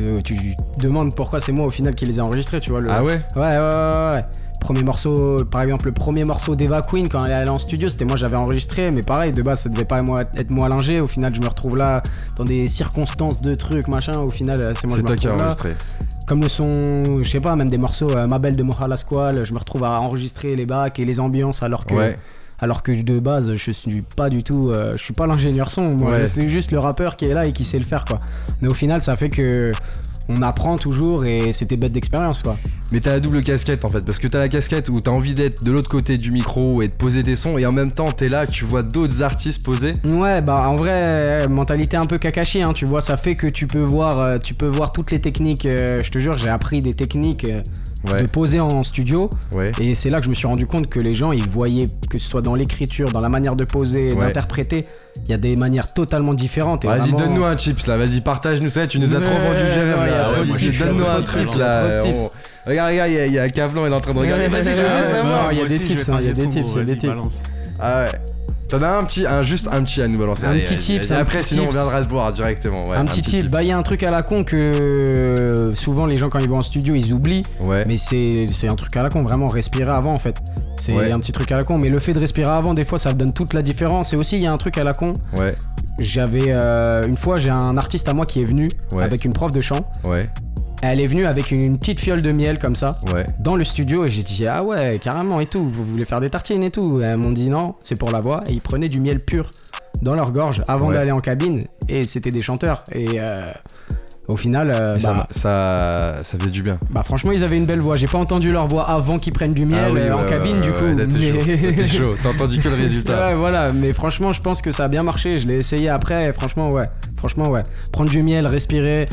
Speaker 5: euh, tu demandes pourquoi c'est moi au final qui les ai enregistrés, tu vois. le-
Speaker 1: Ah ouais
Speaker 5: Ouais, ouais, ouais, ouais. Premier morceau, par exemple, le premier morceau d'Eva Queen quand elle est allée en studio, c'était moi j'avais enregistré, mais pareil, de base ça devait pas moi- être moi l'ingé. Au final, je me retrouve là dans des circonstances de trucs, machin. Au final, euh, c'est moi je me
Speaker 1: toi qui as
Speaker 5: là.
Speaker 1: enregistré.
Speaker 5: Comme le son, je sais pas, même des morceaux, euh, Ma Belle de Mohala Squall, je me retrouve à enregistrer les bacs et les ambiances alors que.
Speaker 1: Ouais.
Speaker 5: Alors que de base, je suis pas du tout. euh, je suis pas l'ingénieur son. Moi,
Speaker 1: Ouais.
Speaker 5: je suis juste le rappeur qui est là et qui sait le faire, quoi. Mais au final, ça fait que. On apprend toujours et c'était bête d'expérience, quoi.
Speaker 1: Mais t'as la double casquette en fait, parce que t'as la casquette où t'as envie d'être de l'autre côté du micro et de poser tes sons, et en même temps t'es là, tu vois d'autres artistes poser.
Speaker 5: Ouais, bah en vrai, mentalité un peu Kakashi, hein, tu vois, ça fait que tu peux voir, euh, tu peux voir toutes les techniques. euh, je te jure, j'ai appris des techniques euh,
Speaker 1: Ouais,
Speaker 5: de poser en studio.
Speaker 1: ouais.
Speaker 5: Et c'est là que je me suis rendu compte que les gens, ils voyaient, que ce soit dans l'écriture, dans la manière de poser,
Speaker 1: Ouais.
Speaker 5: d'interpréter, il y a des manières totalement différentes.
Speaker 1: Vas-y,
Speaker 5: vraiment-
Speaker 1: donne-nous un chips là, vas-y, partage-nous ça, tu nous as
Speaker 5: Ouais,
Speaker 1: trop vendu du rêve
Speaker 5: ouais,
Speaker 1: là.
Speaker 5: ouais,
Speaker 1: Vas-y,
Speaker 5: moi, je suis
Speaker 1: donne-nous un truc là. Regarde, regarde, il y a- Cavlan, il est en train de regarder. Vas-y, je veux savoir.
Speaker 5: il y a des tips, hein, il y a des tips, il y a des tips.
Speaker 1: Ah ouais. T'en as un petit, un, juste un petit à nous balancer.
Speaker 5: Un
Speaker 7: Allez,
Speaker 5: petit tip,
Speaker 1: Et après, sinon, on viendra se boire directement. Ouais,
Speaker 5: un petit tip, bah il y a un truc à la con que euh, souvent les gens quand ils vont en studio ils oublient,
Speaker 1: Ouais.
Speaker 5: mais c'est c'est un truc à la con, vraiment respirer avant en fait. C'est
Speaker 1: Ouais.
Speaker 5: un petit truc à la con, mais le fait de respirer avant, des fois ça donne toute la différence. Et aussi il y a un truc à la con,
Speaker 1: Ouais,
Speaker 5: j'avais euh, une fois j'ai un artiste à moi qui est venu
Speaker 1: Ouais.
Speaker 5: avec une prof de chant,
Speaker 1: ouais,
Speaker 5: elle est venue avec une, petite fiole de miel comme ça.
Speaker 1: ouais.
Speaker 5: Dans le studio et j'ai dit ah ouais carrément et tout vous voulez faire des tartines et tout et elles m'ont dit non c'est pour la voix et ils prenaient du miel pur dans leur gorge avant
Speaker 1: Ouais.
Speaker 5: d'aller en cabine et c'était des chanteurs et euh, au final euh, bah,
Speaker 1: ça, ça fait du bien.
Speaker 5: bah, franchement ils avaient une belle voix j'ai pas entendu leur voix avant qu'ils prennent du miel
Speaker 1: Ah oui,
Speaker 5: euh, en cabine du coup mais-
Speaker 1: chaud. T'as entendu que le résultat.
Speaker 5: Ouais, voilà mais franchement je pense que ça a bien marché je l'ai essayé après et franchement ouais franchement ouais prendre du miel respirer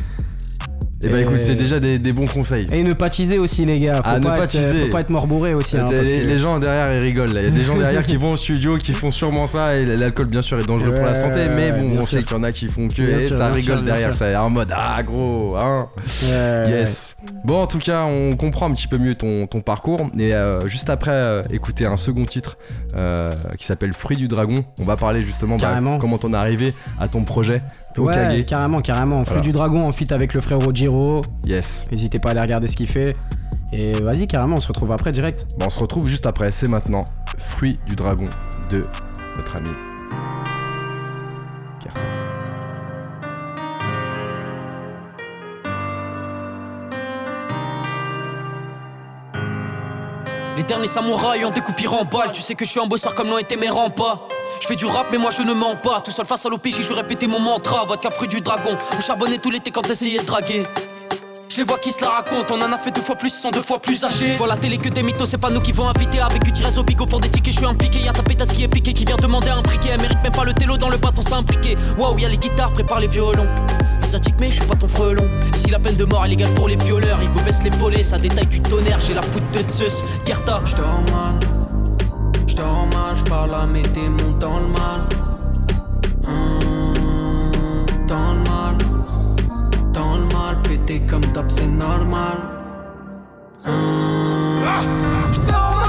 Speaker 1: Et bah
Speaker 5: Et-
Speaker 1: écoute, c'est déjà des, des bons conseils.
Speaker 5: et ne pas teaser aussi les gars faut,
Speaker 1: Ah, ne
Speaker 5: pas,
Speaker 1: pas
Speaker 5: être,
Speaker 1: teaser.
Speaker 5: faut pas être mort bourré aussi hein,
Speaker 1: les,
Speaker 5: parce que-
Speaker 1: les gens derrière ils rigolent là. Il y a des gens derrière qui vont au studio qui font sûrement ça et l'alcool bien sûr est dangereux pour la santé mais bon on
Speaker 5: sûr.
Speaker 1: sait qu'il y en a qui font que
Speaker 5: Bien
Speaker 1: et
Speaker 5: sûr,
Speaker 1: ça rigole
Speaker 5: sûr,
Speaker 1: derrière ça est en mode ah gros hein
Speaker 5: Ouais, ouais.
Speaker 1: yes bon en tout cas on comprend un petit peu mieux ton, ton parcours et euh, juste après euh, écouter un second titre euh, qui s'appelle Fruit du Dragon on va parler justement bah, comment t'en es arrivé à ton projet
Speaker 5: Ouais, carrément, carrément. Fruit
Speaker 1: Voilà.
Speaker 5: du dragon en fit avec le frérot Giro.
Speaker 1: yes
Speaker 5: N'hésitez pas à aller regarder ce qu'il fait. Et vas-y, carrément, on se retrouve après direct.
Speaker 1: bon on se retrouve juste après c'est maintenant Fruit du Dragon de notre ami Carter.
Speaker 3: Les derniers samouraïs ont découpé en balles. Tu sais que je suis un bosseur comme l'ont été mes remparts. Je fais du rap, mais moi je ne mens pas. Tout seul face à l'OPJ, je répétais mon mantra. Vodka fruit du dragon. On charbonnait tout l'été quand t'essayais de draguer. Je les vois qui se la racontent, on en a fait deux fois plus, sont deux fois plus âgés. Vois la télé que des mythos, c'est pas nous qui vont inviter avec du au bigot pour des tickets. Je suis impliqué, y'a ta pétasse qui est piqué, qui vient demander un briquet. Elle mérite même pas le télo dans le bâton, c'est impliqué. Waouh, y'a les guitares, prépare les violons. Mais je suis pas ton frelon. Si la peine de mort est légale pour les violeurs, Igo baisse les volets, ça détaille du tonnerre. J'ai la foudre de Zeus, Kerta.
Speaker 8: J'dors mal, j'dors mal, j'parle à mes démons dans le mal. Hum, dans le mal, dans le mal, pété comme top, c'est normal. J'dors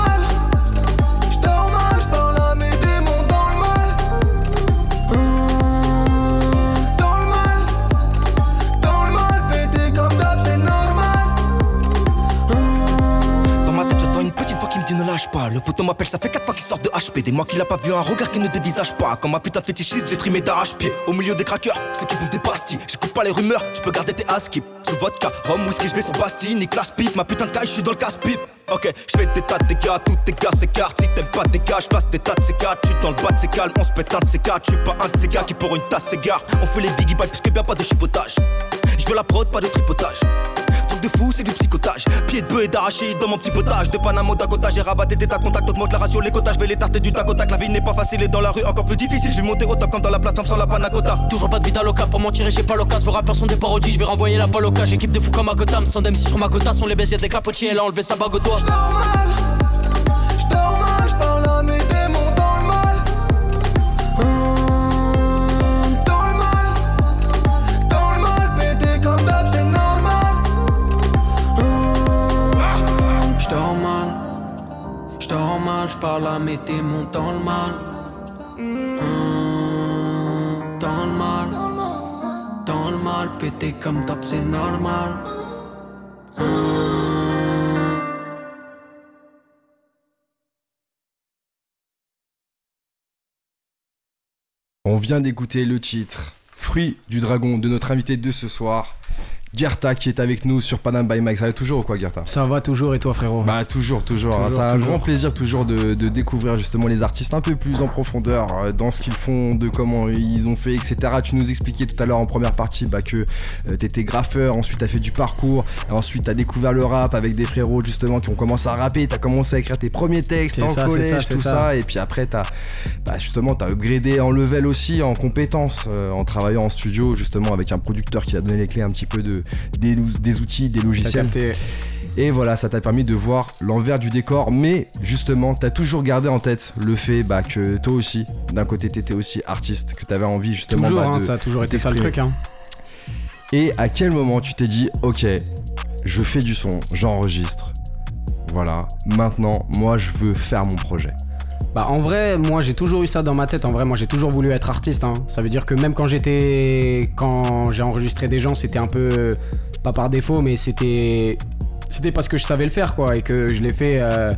Speaker 8: Le
Speaker 9: poteau m'appelle, ça fait 4 fois qu'il sort de HP. Des mois qu'il a pas vu un regard qui ne dévisage pas. Comme ma putain de fétichiste, j'ai trimé d'arrache-pied. Au milieu des craqueurs, ceux qui bouffent des pastilles. J'écoute pas les rumeurs, tu peux garder tes askip. Sous vodka, rhum, whisky, je vais sur Bastille. La pipe, ma putain de caille, je suis dans le casse-pipe. Ok, je fais des tas de dégâts, tous tes gars s'écartent. Si t'aimes pas tes gars, je place des tas de C4. Je suis dans le bas de ces calmes, on se pète un de ces quatre. Je suis pas un de ces gars qui pour une tasse s'égare. On fait les biggie balles plus que bien pas de chipotage. Je veux la prod, pas de tripotage. De fou, c'est du psychotage. Pied de bœuf et d'arachide dans mon petit potage. De Panama Dakota, j'ai rabatté des tas contacts. Augmente la ratio, les quotas. Je vais les tarter du tac au tac. La vie n'est pas facile et dans la rue encore plus difficile. Je vais monter au top comme dans la plateforme sans la panacota.
Speaker 3: Toujours pas de vida loca, pour mentir et j'ai pas l'occasion. Vos rappeurs sont des parodies, je vais renvoyer la balle au cas. J'équipe de fous comme à Gotham, sans MC sur ma gota. Sont les baisiers des clapotiers, elle a enlevé sa bague au doigt.
Speaker 8: J'dors mal, j'dors mal, mal, j'parle à mes démons dans le mal. Dans le mal, dans le mal, pété comme top, c'est normal.
Speaker 1: On vient d'écouter le titre Fruit du Dragon de notre invité de ce soir, Gerta qui est avec nous sur Panam by Mike. Ça va toujours ou quoi, Gerta
Speaker 5: Ça va toujours et toi frérot?
Speaker 1: Bah toujours, toujours.
Speaker 5: Toujours,
Speaker 1: C'est un
Speaker 5: toujours.
Speaker 1: grand plaisir toujours de, de découvrir justement les artistes un peu plus en profondeur euh, dans ce qu'ils font, de comment ils ont fait, etc. Tu nous expliquais tout à l'heure en première partie bah, que euh, t'étais graffeur, ensuite t'as fait du parcours, ensuite t'as découvert le rap avec des frérots justement qui ont commencé à rapper, t'as commencé à écrire tes premiers textes en
Speaker 5: ça,
Speaker 1: collège,
Speaker 5: ça,
Speaker 1: tout ça.
Speaker 5: ça.
Speaker 1: et puis après t'as bah, justement t'as upgradé en level aussi, en compétences, euh, en travaillant en studio justement avec un producteur qui a donné les clés un petit peu de, des, des outils, des logiciels. Et voilà, ça t'a permis de voir l'envers du décor. Mais justement, t'as toujours gardé en tête le fait bah, que toi aussi, d'un côté, t'étais aussi artiste, que t'avais envie justement
Speaker 5: Toujours,
Speaker 1: bah,
Speaker 5: hein,
Speaker 1: de-
Speaker 5: ça a toujours été ça le truc. Hein.
Speaker 1: Et à quel moment tu t'es dit, ok, je fais du son, j'enregistre. Voilà, maintenant, moi, je veux faire mon projet.
Speaker 5: Bah en vrai, moi j'ai toujours eu ça dans ma tête. En vrai, moi j'ai toujours voulu être artiste. hein. Ça veut dire que même quand j'étais, quand j'ai enregistré des gens, c'était un peu pas par défaut, mais c'était, c'était parce que je savais le faire quoi et que je l'ai fait euh,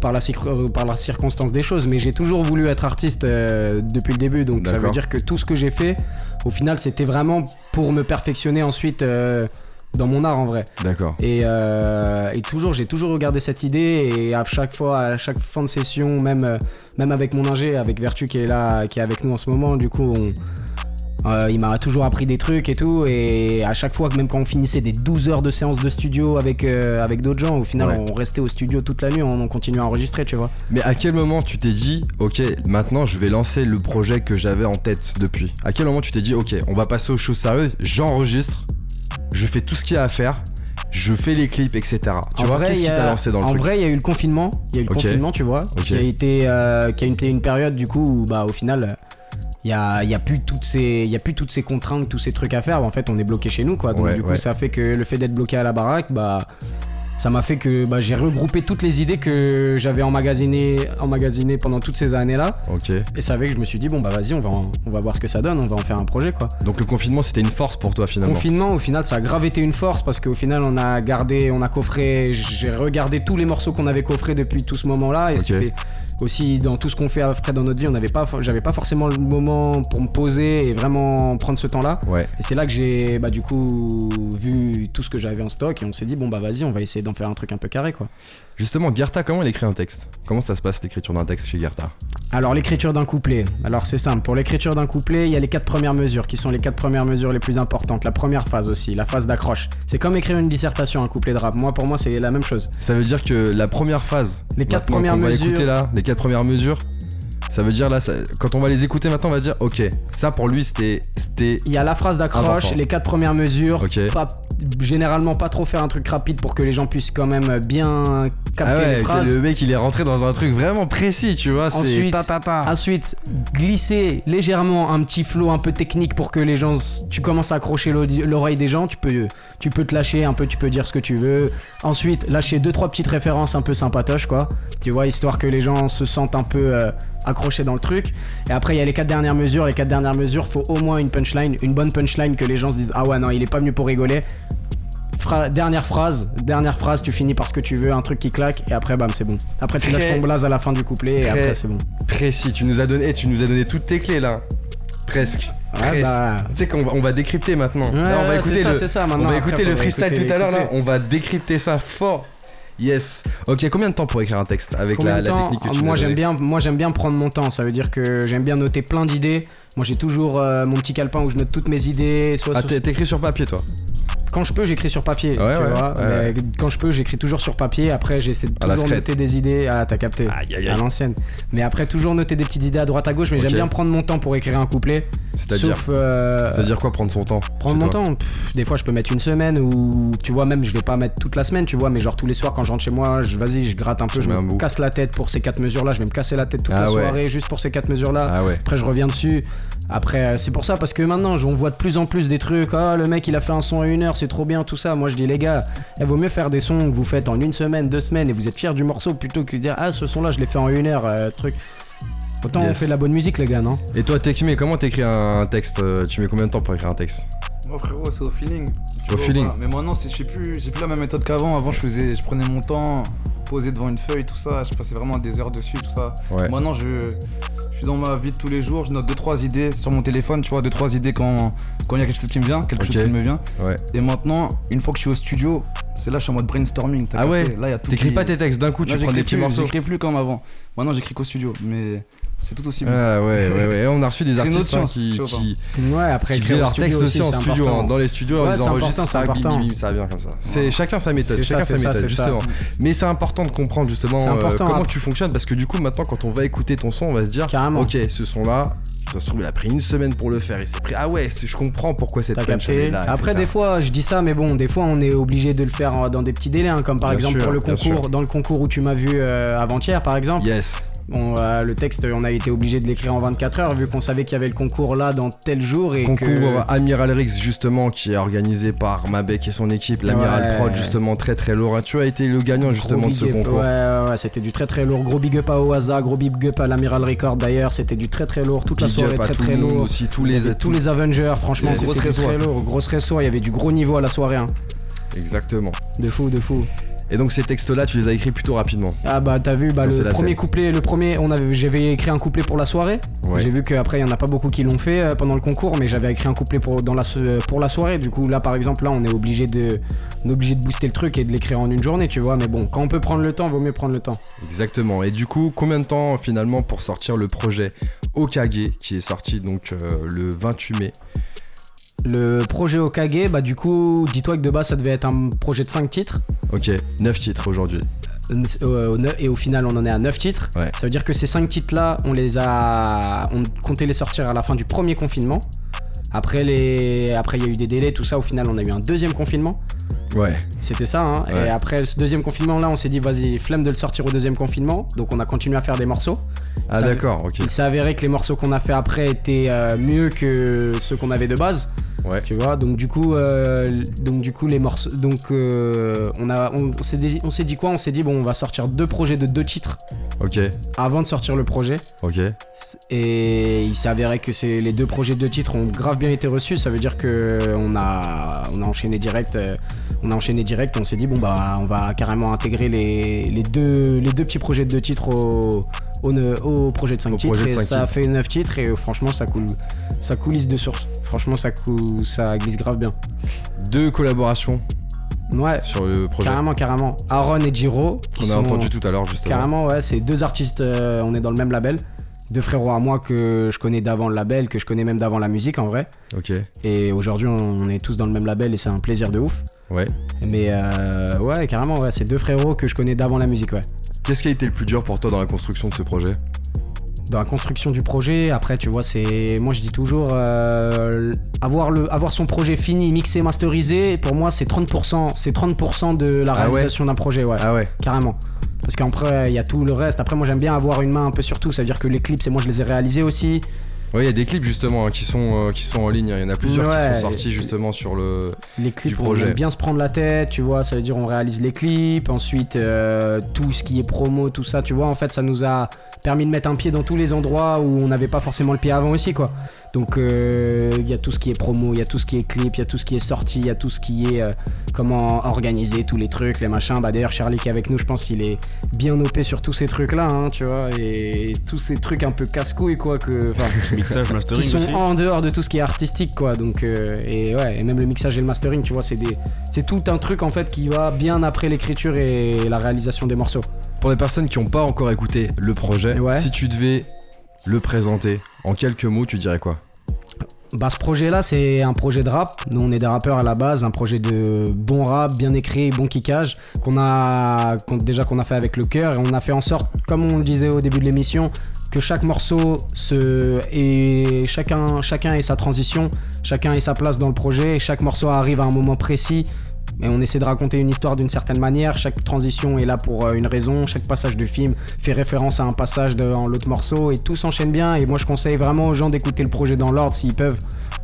Speaker 5: par la cir- par la circonstance des choses. Mais j'ai toujours voulu être artiste euh, depuis le début. Donc ça veut dire que tout ce que j'ai fait, au final, c'était vraiment pour me perfectionner ensuite euh, dans mon art en vrai.
Speaker 1: D'accord.
Speaker 5: Et, euh, et toujours, j'ai toujours regardé cette idée et à chaque fois, à chaque fin de session, même, euh, même avec mon ingé, avec Vertu qui est là, qui est avec nous en ce moment, du coup, on- euh, il m'a toujours appris des trucs et tout. Et à chaque fois, même quand on finissait des 12 heures de séance de studio avec, euh, avec d'autres gens, au final,
Speaker 1: Ouais.
Speaker 5: on restait au studio toute la nuit, on, on continuait à enregistrer, tu vois.
Speaker 1: Mais à quel moment tu t'es dit, ok, maintenant je vais lancer le projet que j'avais en tête depuis? À quel moment tu t'es dit, ok, on va passer aux choses sérieuses, j'enregistre, je fais tout ce qu'il y a à faire, je fais les clips, etc. Tu
Speaker 5: En
Speaker 1: vois,
Speaker 5: vrai,
Speaker 1: qu'est-ce
Speaker 5: il
Speaker 1: qui
Speaker 5: y a-
Speaker 1: t'a lancé dans le
Speaker 5: En
Speaker 1: truc
Speaker 5: vrai, il y a eu le confinement. Il y a eu le confinement, tu vois, qui a été, euh, qui a été une période du coup où, bah, au final, il y a, y a plus toutes ces, il y a plus toutes ces contraintes, tous ces trucs à faire. En fait, on est bloqué chez nous, quoi. Donc
Speaker 1: Ouais,
Speaker 5: du coup,
Speaker 1: ouais.
Speaker 5: ça fait que le fait d'être bloqué à la baraque, bah, ça m'a fait que bah, j'ai regroupé toutes les idées que j'avais emmagasinées, emmagasinées pendant toutes ces années-là.
Speaker 1: Ok.
Speaker 5: Et ça fait que je me suis dit bon bah vas-y, on va, en- on va voir ce que ça donne, on va en faire un projet, quoi.
Speaker 1: Donc le confinement c'était une force pour toi finalement.
Speaker 5: Confinement, au final, ça a grave été une force parce qu'au final, on a gardé, on a coffré, j'ai regardé tous les morceaux qu'on avait coffrés depuis tout ce moment-là. Et c'était aussi dans tout ce qu'on fait après dans notre vie, on n'avait pas, j'avais pas forcément le moment pour me poser et vraiment prendre ce temps-là.
Speaker 1: Ouais.
Speaker 5: Et c'est là que j'ai, bah, du coup, vu tout ce que j'avais en stock et on s'est dit, bon, bah, vas-y, on va essayer d'en faire un truc un peu carré, quoi.
Speaker 1: Justement, Gerta, comment elle écrit un texte? Comment ça se passe l'écriture d'un texte chez Gerta
Speaker 5: Alors l'écriture d'un couplet. Alors c'est simple. Pour l'écriture d'un couplet, il y a les quatre premières mesures qui sont les quatre premières mesures les plus importantes. La première phase aussi, la phase d'accroche. C'est comme écrire une dissertation, un couplet de rap. Moi, pour moi, c'est la même chose.
Speaker 1: Ça veut dire que la première phase,
Speaker 5: Les quatre premières
Speaker 1: qu'on va écouter là, les quatre premières mesures, ça veut dire là, ça- quand on va les écouter maintenant, on va se dire, ok, ça pour lui c'était, c'était,
Speaker 5: Il y a la phrase d'accroche, les quatre premières mesures. Pas, généralement, pas trop faire un truc rapide pour que les gens puissent quand même bien capter
Speaker 1: ah ouais,
Speaker 5: les phrases.
Speaker 1: le mec il est rentré dans un truc vraiment précis, tu vois,
Speaker 5: Ensuite,
Speaker 1: ta ta ta.
Speaker 5: Ensuite, glisser légèrement un petit flow un peu technique pour que les gens, tu commences à accrocher l'oreille des gens. Tu peux, tu peux te lâcher un peu, tu peux dire ce que tu veux. Ensuite, lâcher deux trois petites références un peu sympatoches, quoi. Tu vois, histoire que les gens se sentent un peu euh, accrochés dans le truc. Et après, il y a les quatre dernières mesures. Les quatre dernières mesures, faut au moins une punchline, une bonne punchline que les gens se disent ah ouais non, il est pas venu pour rigoler. Fra- dernière phrase, dernière phrase, tu finis par ce que tu veux, un truc qui claque, et après, bam, c'est bon. Après, tu lâches ton blaze à la fin du couplet, et après, c'est bon.
Speaker 1: Précis, tu nous as donné, eh, tu nous as donné toutes tes clés là, presque.
Speaker 5: Ouais, bah.
Speaker 1: Tu sais qu'on va, on va décrypter maintenant.
Speaker 5: Ouais,
Speaker 1: là, on va écouter
Speaker 5: ça,
Speaker 1: le,
Speaker 5: c'est ça,
Speaker 1: on
Speaker 5: après,
Speaker 1: le freestyle
Speaker 5: écouter
Speaker 1: tout à l'heure là. On va décrypter ça fort. Yes. Ok, combien de temps pour écrire un texte avec
Speaker 5: Combien
Speaker 1: la, technique que tu
Speaker 5: Moi j'aime bien, moi j'aime bien prendre mon temps. Ça veut dire que j'aime bien noter plein d'idées. Moi j'ai toujours euh, mon petit calepin où je note toutes mes idées. Soit
Speaker 1: Ah,
Speaker 5: sur-
Speaker 1: t'écris sur papier toi
Speaker 5: quand je peux, j'écris sur papier.
Speaker 1: Ouais,
Speaker 5: tu
Speaker 1: ouais,
Speaker 5: vois.
Speaker 1: ouais,
Speaker 5: Mais Quand je peux, j'écris toujours sur papier. Après, j'essaie de
Speaker 1: À
Speaker 5: toujours noter des idées. Ah, t'as capté.
Speaker 1: Aïe, aïe,
Speaker 5: À
Speaker 1: aïe.
Speaker 5: l'ancienne. Mais après, toujours noter des petites idées à droite à gauche. Mais j'aime bien prendre mon temps pour écrire un couplet.
Speaker 1: C'est-à-dire
Speaker 5: euh,
Speaker 1: C'est-à-dire quoi prendre son temps
Speaker 5: Prendre mon temps, pff, des fois je peux mettre une semaine ou tu vois même je vais pas mettre toute la semaine tu vois mais genre tous les soirs quand je rentre chez moi je vas-y je gratte un peu je me
Speaker 1: bout.
Speaker 5: casse la tête pour ces quatre mesures là je vais me casser la tête toute
Speaker 1: Ah
Speaker 5: la soirée juste pour ces quatre mesures là
Speaker 1: Ah
Speaker 5: après je reviens dessus après euh, c'est pour ça parce que maintenant on voit de plus en plus des trucs ah le mec il a fait un son à une heure c'est trop bien tout ça. Moi je dis les gars il vaut mieux faire des sons que vous faites en une semaine deux semaines et vous êtes fiers du morceau plutôt que de dire ah ce son là je l'ai fait en une heure euh, truc. Autant on fait de la bonne musique les gars non?
Speaker 1: Et toi Tekme, comment t'écris un texte? Euh, Tu mets combien de temps pour écrire un texte?
Speaker 2: Moi frérot, c'est au feeling. Tu
Speaker 1: Au
Speaker 2: vois,
Speaker 1: feeling.
Speaker 2: voilà. Mais maintenant, c'est- je sais plus, j'ai plus la même méthode qu'avant. Avant, je faisais, je prenais mon temps, posé devant une feuille, tout ça. Je passais vraiment des heures dessus, tout ça.
Speaker 1: Ouais.
Speaker 2: Maintenant, je, je suis dans ma vie de tous les jours, je note 2-3 idées sur mon téléphone, tu vois, 2-3 idées quand quand il y a quelque chose qui me vient, quelque chose qui me vient.
Speaker 1: Ouais.
Speaker 2: Et maintenant, une fois que je suis au studio, c'est là je suis en mode brainstorming. t'as
Speaker 1: Ah
Speaker 2: capté
Speaker 1: ouais
Speaker 2: Là, il y a tout
Speaker 1: T'écris
Speaker 2: qui-
Speaker 1: pas tes textes d'un coup, tu prends des petits
Speaker 2: plus,
Speaker 1: morceaux.
Speaker 2: J'écris plus comme avant. Maintenant, j'écris qu'au studio, mais c'est tout aussi bien.
Speaker 1: Ah ouais, ouais, ouais. On a reçu des artistes hein,
Speaker 2: science,
Speaker 1: qui, qui,
Speaker 5: Ouais, après,
Speaker 1: qui
Speaker 5: studio
Speaker 1: textes aussi en studio,
Speaker 5: important.
Speaker 1: hein, dans les studios,
Speaker 5: Ouais,
Speaker 1: ils
Speaker 5: c'est
Speaker 1: enregistrent,
Speaker 5: important, c'est
Speaker 1: ça, bim,
Speaker 5: important.
Speaker 1: bim, ça vient comme ça. C'est chacun sa méthode,
Speaker 5: C'est
Speaker 1: chacun
Speaker 5: ça,
Speaker 1: sa méthode,
Speaker 5: ça.
Speaker 1: justement. Mais c'est important de comprendre justement euh, comment
Speaker 5: après.
Speaker 1: tu fonctionnes parce que du coup maintenant quand on va écouter ton son, on va se dire
Speaker 5: Carrément.
Speaker 1: OK, ce son là, ça se trouve il a pris une semaine pour le faire, il s'est pris Ah ouais, je comprends pourquoi cette punch est là.
Speaker 5: Après,
Speaker 1: etc.
Speaker 5: des fois, je dis ça, mais bon, des fois, on est obligé de le faire euh, dans des petits délais, hein, comme par
Speaker 1: Bien
Speaker 5: exemple
Speaker 1: sûr,
Speaker 5: pour le concours,
Speaker 1: sûr.
Speaker 5: dans le concours où tu m'as vu euh, avant-hier, par exemple.
Speaker 1: Yes.
Speaker 5: Bon, euh, le texte, on a été obligé de l'écrire en 24 heures, vu qu'on savait qu'il y avait le concours là dans tel jour et
Speaker 1: Concours
Speaker 5: que.
Speaker 1: Amiral Rix justement qui est organisé par Mabek et son équipe, l'Amiral
Speaker 5: Ouais.
Speaker 1: Prod justement très très lourd. hein. Tu as été le gagnant justement de ce
Speaker 5: up.
Speaker 1: concours.
Speaker 5: Ouais, ouais, ouais, c'était du très très lourd. Gros big up à Oaza, gros big up à l'Amiral Record d'ailleurs, c'était du très très lourd. Toute la soirée très très lourd.
Speaker 1: aussi, tous les
Speaker 5: avait tous les Avengers, franchement, c'était très lourd. Grosse ressoir, il y avait du gros niveau à la soirée. hein.
Speaker 1: Exactement.
Speaker 5: De fou, de fou.
Speaker 1: Et donc ces textes-là, tu les as écrits plutôt rapidement.
Speaker 5: Ah bah t'as vu, bah, le premier
Speaker 1: scène.
Speaker 5: couplet, le premier, on avait, j'avais écrit un couplet pour la soirée.
Speaker 1: Ouais.
Speaker 5: J'ai vu qu'après il y en a pas beaucoup qui l'ont fait euh, pendant le concours, mais j'avais écrit un couplet pour, dans la, so- euh, pour la soirée. Du coup là par exemple là on est obligé de, on est obligé de booster le truc et de l'écrire en une journée, tu vois. Mais bon, quand on peut prendre le temps, vaut mieux prendre le temps.
Speaker 1: Exactement. Et du coup, combien de temps finalement pour sortir le projet Okage qui est sorti donc euh, le 28 mai
Speaker 5: Le projet Okage, bah du coup, dis-toi que de base ça devait être un projet de 5 titres.
Speaker 1: Ok, 9 titres aujourd'hui.
Speaker 5: Euh, neuf- et au final on en est à 9 titres.
Speaker 1: Ouais.
Speaker 5: Ça veut dire que ces 5 titres là, on les a. On comptait les sortir à la fin du premier confinement. Après les. Après il y a eu des délais, tout ça, au final on a eu un deuxième confinement.
Speaker 1: Ouais.
Speaker 5: C'était ça, hein.
Speaker 1: Ouais.
Speaker 5: Et après ce deuxième confinement là, on s'est dit vas-y, flemme de le sortir au deuxième confinement. Donc on a continué à faire des morceaux.
Speaker 1: Ah d'accord, ok.
Speaker 5: Il s'est avéré que les morceaux qu'on a fait après étaient euh, mieux que ceux qu'on avait de base.
Speaker 1: Ouais.
Speaker 5: Tu vois, donc du coup, euh, donc du coup les morceaux, donc euh, on a, on, on s'est dit, on s'est dit quoi? On s'est dit bon, on va sortir deux projets de deux titres
Speaker 1: Ok,
Speaker 5: avant de sortir le projet.
Speaker 1: ok.
Speaker 5: Et il s'est avéré que c'est les deux projets de deux titres ont grave bien été reçus. Ça veut dire que on a, on a enchaîné direct. euh, on a enchaîné direct. On s'est dit bon bah on va carrément intégrer les, les deux, les deux petits projets de deux titres au, au, ne- au projet de 5
Speaker 1: Au
Speaker 5: titres. et ça
Speaker 1: titres.
Speaker 5: fait 9 titres et euh, franchement ça coule, ça coulisse de source. Franchement ça coule, ça glisse grave bien.
Speaker 1: Deux collaborations
Speaker 5: Ouais.
Speaker 1: sur le projet
Speaker 5: Carrément, carrément. Aaron et Jiro, qui
Speaker 1: qu'on a entendu tout à l'heure justement.
Speaker 5: Carrément, ouais, c'est deux artistes, euh, on est dans le même label. Deux frérots à moi que je connais d'avant le label, que je connais même d'avant la musique en vrai.
Speaker 1: Ok,
Speaker 5: Et aujourd'hui, on est tous dans le même label et c'est un plaisir de ouf.
Speaker 1: Ouais.
Speaker 5: Mais euh, ouais, carrément, ouais, c'est deux frérots que je connais d'avant la musique, ouais.
Speaker 1: Qu'est-ce qui a été le plus dur pour toi dans la construction de ce projet?
Speaker 5: Dans la construction du projet, après, tu vois, c'est. Moi, je dis toujours, euh, avoir, le, avoir son projet fini, mixé, masterisé, pour moi, c'est 30%, c'est 30% de la
Speaker 1: Ah ouais?
Speaker 5: réalisation d'un projet, ouais.
Speaker 1: Ah ouais
Speaker 5: Carrément. Parce qu'après, il y a tout le reste. Après, moi, j'aime bien avoir une main un peu sur tout. Ça veut dire que les clips, c'est moi, je les ai réalisés aussi.
Speaker 1: Ouais, il y a des clips justement hein, qui, sont, euh, qui sont en ligne. Il y en a plusieurs
Speaker 5: Ouais,
Speaker 1: qui sont sortis justement sur le.
Speaker 5: Les clips,
Speaker 1: Du
Speaker 5: on
Speaker 1: projet.
Speaker 5: aime bien se prendre la tête, tu vois. Ça veut dire, on réalise les clips. Ensuite, euh, tout ce qui est promo, tout ça, tu vois. En fait, ça nous a permis de mettre un pied dans tous les endroits où on n'avait pas forcément le pied avant aussi, quoi. Donc, euh, il y a tout ce qui est promo, il y a tout ce qui est clip, il y a tout ce qui est sorti, il y a tout ce qui est euh, comment organiser tous les trucs, les machins. Bah, d'ailleurs, Charlie qui est avec nous, je pense qu'il est bien OP sur tous ces trucs-là, hein, tu vois. Et tous ces trucs un peu casse-couilles, quoi. Que,
Speaker 6: Mixage,
Speaker 5: qui
Speaker 6: mastering
Speaker 5: sont
Speaker 6: aussi.
Speaker 5: en dehors de tout ce qui est artistique quoi donc euh, et ouais et même le mixage et le mastering tu vois c'est des c'est tout un truc en fait qui va bien après l'écriture et la réalisation des morceaux
Speaker 1: Pour les personnes qui n'ont pas encore écouté le projet,
Speaker 5: Ouais.
Speaker 1: si tu devais le présenter. En quelques mots, tu dirais quoi?
Speaker 5: Bah ce projet là c'est un projet de rap. Nous on est des rappeurs à la base un projet de bon rap bien écrit bon kickage qu'on a déjà qu'on a fait avec le cœur. Et on a fait en sorte comme on le disait au début de l'émission que chaque morceau se et chacun chacun ait sa transition chacun ait sa place dans le projet. Et chaque morceau arrive à un moment précis et on essaie de raconter une histoire d'une certaine manière. Chaque transition est là pour euh, une raison. Chaque passage de film fait référence à un passage dans l'autre morceau et tout s'enchaîne bien. Et moi, je conseille vraiment aux gens d'écouter le projet dans l'ordre s'ils peuvent,